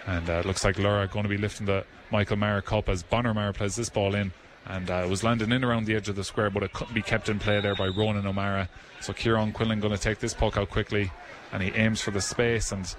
And uh, it looks like Lorrha going to be lifting the Michael Maher Cup as Bonner Maher plays this ball in. And uh, it was landing in around the edge of the square, but it couldn't be kept in play there by Ronan O'Mara. So Kieran Quinlan going to take this puck out quickly, and he aims for the space and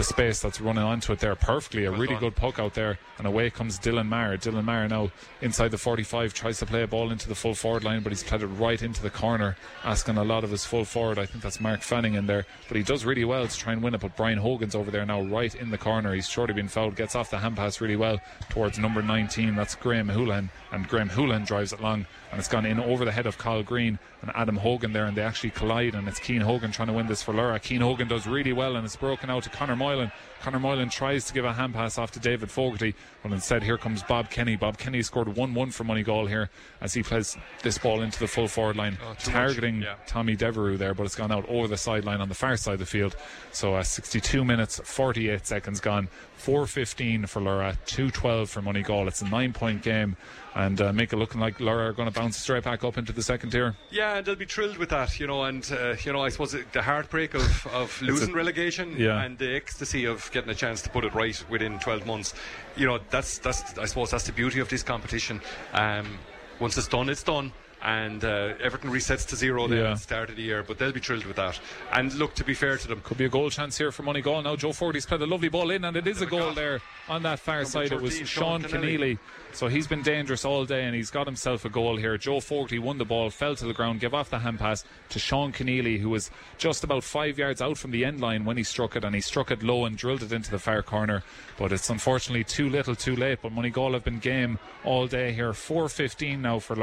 the space that's running onto it there perfectly. A well really done. good puck out there, and away comes Dylan Maher. Dylan Maher now inside the 45 tries to play a ball into the full forward line, but he's played it right into the corner, asking a lot of his full forward. I think that's Mark Fanning in there, but he does really well to try and win it. But Brian Hogan's over there now, right in the corner. He's shortly been fouled, gets off the hand pass really well towards number 19. That's Graham Houlihan, and Graham Houlihan drives it long, and it's gone in over the head of Kyle Green and Adam Hogan there, and they actually collide, and it's Cian Hogan trying to win this for Lorrha. Cian Hogan does really well, and it's broken out to Connor Moylan. Connor Moylan tries to give a hand pass off to David Fogarty, but instead here comes Bob Kenny. Bob Kenny scored 1 1 for Moneygall here as he plays this ball into the full forward line, oh, targeting yeah. Tommy Devereux there, but it's gone out over the sideline on the far side of the field. So uh, 62 minutes, 48 seconds gone. 4.15 for Lorrha, 2.12 for Moneygall. It's a nine point game and uh, make it looking like Lorrha are going to bounce straight back up into the second tier. Yeah, and they'll be thrilled with that, you know. And uh, you know, I suppose the heartbreak of, of losing a, relegation yeah. and the ecstasy of getting a chance to put it right within 12 months. You know, that's that's I suppose that's the beauty of this competition. Um, once it's done, it's done and uh, Everton resets to zero then yeah. at the start of the year. But they'll be thrilled with that. And look, to be fair to them, could be a goal chance here for Moneygall. Now Joe Fogarty's played a lovely ball in, and it is a goal there on that far Number side. 13, it was Sean, Keneally. So he's been dangerous all day, and he's got himself a goal here. Joe Fogarty won the ball, fell to the ground, gave off the hand pass to Sean Keneally, who was just about five yards out from the end line when he struck it, and he struck it low and drilled it into the far corner. But it's unfortunately too little, too late. But Moneygall have been game all day here. 4:15 now for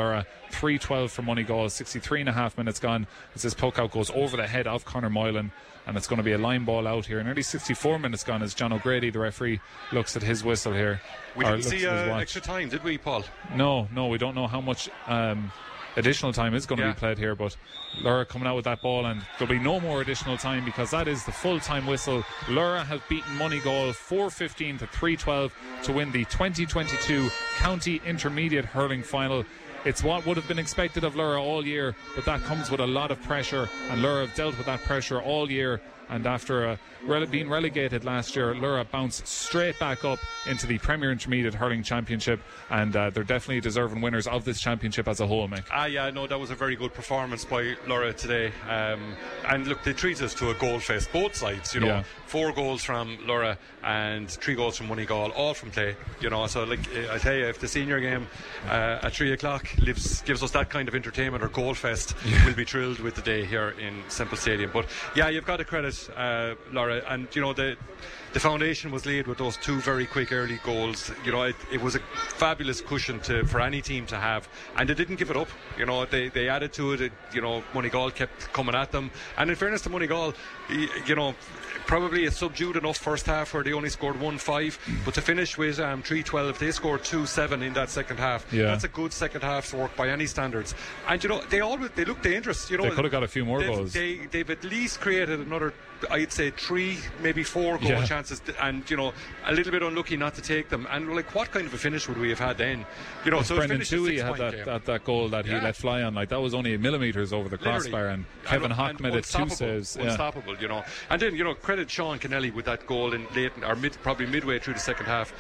Lorrha, 3:12 for Moneygall. 63 and a half minutes gone as this poke out goes over the head of Connor Moylan and it's going to be a line ball out here. And nearly 64 minutes gone as John O'Grady, the referee, looks at his whistle here. We didn't see uh, extra time, did we, Paul? No, no, we don't know how much um, additional time is going to yeah. be played here, but Lorrha coming out with that ball, and there'll be no more additional time because that is the full time whistle. Lorrha have beaten Moneygall 415 to 312 to win the 2022 County Intermediate Hurling Final. It's what would have been expected of Lorrha all year, but that comes with a lot of pressure, and Lorrha have dealt with that pressure all year. And after uh, rele- being relegated last year, Lorrha bounced straight back up into the Premier Intermediate Hurling Championship, and uh, they're definitely deserving winners of this championship as a whole, Mick. Ah, yeah, no, that was a very good performance by Lorrha today. Um, and look, they treated us to a goal fest, both sides. You know, Yeah. Four goals from Lorrha and three goals from Moneygall, all from play. You know, so like I tell you, if the senior game uh, at three o'clock lives gives us that kind of entertainment or goal fest, we'll be thrilled with the day here in Semple Stadium. But yeah, you've got to credit uh, Lorrha, and you know the. The foundation was laid with those two very quick early goals. You know, it, it was a fabulous cushion to for any team to have, and they didn't give it up. You know, they, they added to it. it you know, Moneygall kept coming at them, and in fairness to Moneygall, you know, probably a subdued enough first half where they only scored one five, but to finish with um, three twelve, they scored two seven in that second half. Yeah. That's a good second half's work by any standards. And you know, they always they look dangerous. You know, They could have got a few more they've, goals. They, they've at least created another, I'd say, three, maybe four goal Yeah. chances, and you know, a little bit unlucky not to take them. And like, what kind of a finish would we have had then? You know, so it Brendan Toohey had that, that, that goal that he let fly on. Like that was only millimeters over the Literally. crossbar, and And- Kevin Hawk made it two unstoppable, saves. Yeah. Unstoppable, you know. And then you know, credit Sean Kennelly with that goal in late or mid, probably midway through the second half.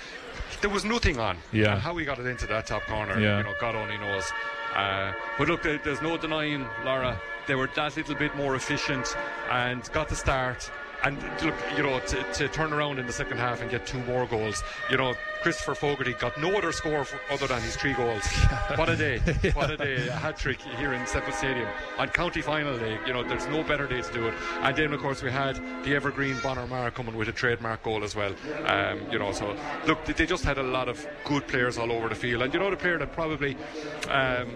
There was nothing on. Yeah. And how he got it into that top corner, Yeah. you know, God only knows. Uh, but look, there's no denying Lorrha. They were that little bit more efficient and got the start. And look, you know, to, to turn around in the second half and get two more goals. You know, Christopher Fogarty got no other score other than his three goals. What a day! What a day! A hat trick here in Semple Stadium on county final day. You know, there's no better day to do it. And then, of course, we had the evergreen Bonner Maher coming with a trademark goal as well. Um, you know, so look, they just had a lot of good players all over the field. And you know, the player that probably um,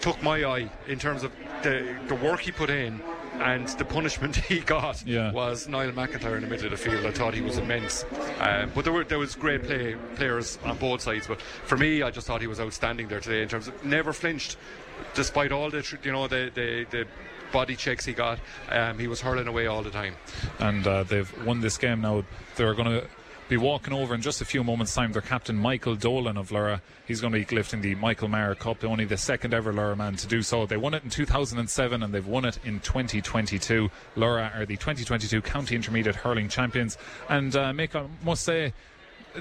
took my eye in terms of the, the work he put in and the punishment he got Yeah. was Niall McIntyre in the middle of the field. I thought he was immense. Um, but there were there was great play players on both sides. But for me, I just thought he was outstanding there today in terms of never flinched, despite all the you know the the, the body checks he got. Um, he was hurling away all the time. and uh, they've won this game now. They're going to be walking over in just a few moments' time. Their captain Michael Dolan of Lorrha, he's going to be lifting the Michael Maher Cup, only the second ever Lorrha man to do so. They won it in 2007 and they've won it in 2022. Lorrha are the 2022 County Intermediate Hurling Champions, and uh, Mick, I must say.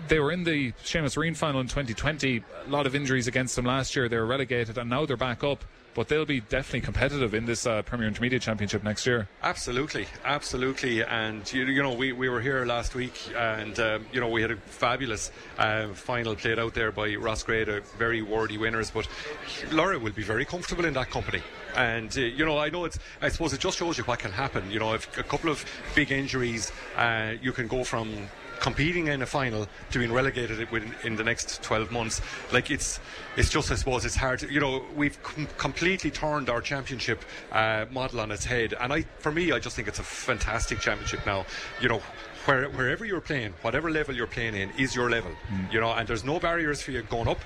They were in the Seamus Ó Riain final in 2020. A lot of injuries against them last year. They were relegated, and now they're back up. But they'll be definitely competitive in this uh, Premier Intermediate Championship next year. Absolutely, absolutely, and you, you know we, we were here last week, and um, you know we had a fabulous uh, final played out there by Rosegreen, a very worthy winners. But Lorrha will be very comfortable in that company, and uh, you know I know it's I suppose it just shows you what can happen. You know, if a couple of big injuries, uh, you can go from competing in a final to being relegated within in the next 12 months. Like it's it's just I suppose it's hard to, you know we've com- completely turned our championship uh, model on its head. And I for me I just think it's a fantastic championship now. You know where, wherever you're playing whatever level you're playing in is your level you know and there's no barriers for you going up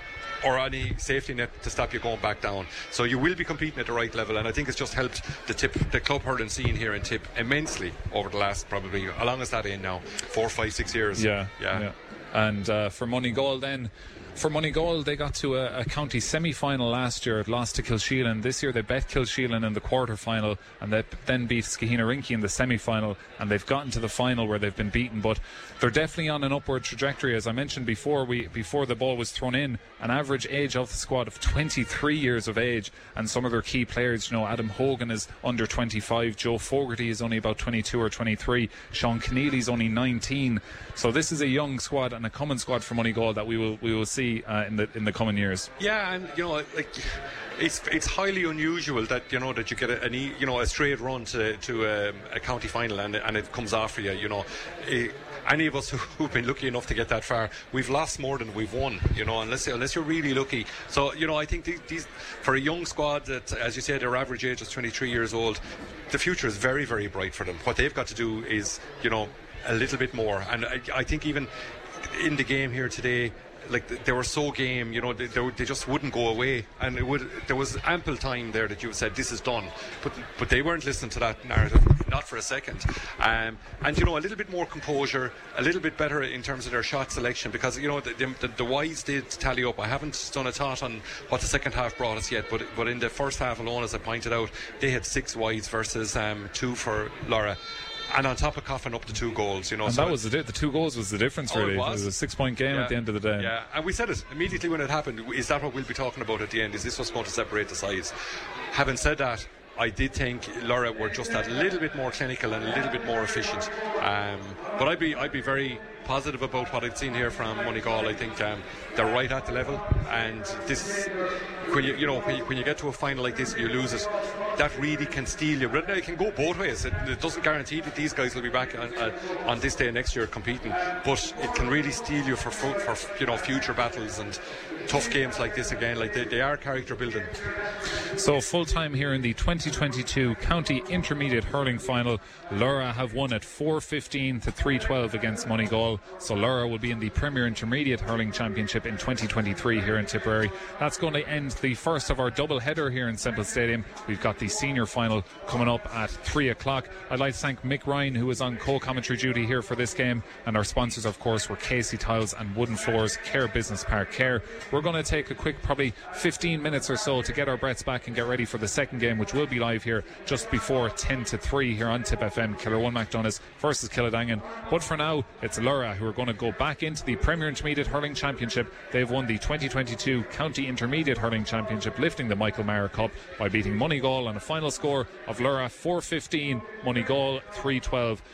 or any safety net to stop you going back down. So you will be competing at the right level, and I think it's just helped the tip, the club hurling scene here in Tip immensely over the last probably how long is that in now? Four, five, six years. Yeah, yeah. yeah. And uh, for goal then for Moneygall, they got to a, a county semi-final last year, lost to Kilsheelan. This year, they bet Kilsheelan in the quarter-final, and they then beat Skeheenarinky in the semi-final, and they've gotten to the final where they've been beaten. But they're definitely on an upward trajectory, as I mentioned before. We before the ball was thrown in, an average age of the squad of 23 years of age, and some of their key players, you know, Adam Hogan is under 25, Joe Fogarty is only about 22 or 23, Sean Keneally's only 19. So this is a young squad and a common squad for Moneygall that we will we will see uh, in the in the coming years. Yeah, and you know, like it's it's highly unusual that you know that you get a, you know a straight run to to um, a county final and and it comes after you. You know. Eh, any of us who- who've been lucky enough to get that far, we've lost more than we've won, you know, unless unless you're really lucky. So, you know, I think these, these for a young squad that, as you said, their average age is 23 years old, the future is very, very bright for them. What they've got to do is, you know, a little bit more. And I, I think even in the game here today, like they were so game, you know, they, they, they just wouldn't go away, and it would. There was ample time there that you said this is done, but but they weren't listening to that narrative, not for a second. Um, and you know, a little bit more composure, a little bit better in terms of their shot selection, because you know the the, the, wides did tally up. I haven't done a thought on what the second half brought us yet, but but in the first half alone, as I pointed out, they had six wides versus um, two for Lorrha and on top of coughing up the two goals, you know. And so that was the, di- the two goals was the difference, Oh, it really. was? a six point game Yeah. at the end of the day. Yeah, and we said it immediately when it happened. Is that what we'll be talking about at the end? Is this what's going to separate the sides? Having said that, I did think Lorrha were just that little bit more clinical and a little bit more efficient. Um, but I'd be I'd be very positive about what I've seen here from Moneygall. I think um, they're right at the level, and this when you you know when you, when you get to a final like this, you lose it. That really can steal you, but it can go both ways. It, it doesn't guarantee that these guys will be back on, uh, on this day next year competing, but it can really steal you for for you know future battles and tough games like this again. Like they, they are character building. So full time here in the 2022 County Intermediate Hurling Final. Lorrha have won at 4.15 to 3.12 against Moneygall. So Lorrha will be in the Premier Intermediate Hurling Championship in 2023 here in Tipperary. That's going to end the first of our double header here in Semple Stadium. We've got the senior final coming up at 3 o'clock. I'd like to thank Mick Ryan, who was on co-commentary duty here for this game. And our sponsors, of course, were Casey Tiles and Wooden Floors, Cahir Business Park Cahir. We're going to take a quick, probably 15 minutes or so to get our breaths back and get ready for the second game, which will be live here just before 10 to 3 here on Tip FM. Kilruane MacDonaghs versus Kiladangan. But for now, it's Lorrha who are going to go back into the Premier Intermediate Hurling Championship. They've won the 2022 County Intermediate Hurling Championship, lifting the Michael Maher Cup by beating Moneygall on a final score of Lorrha 415, Moneygall 312.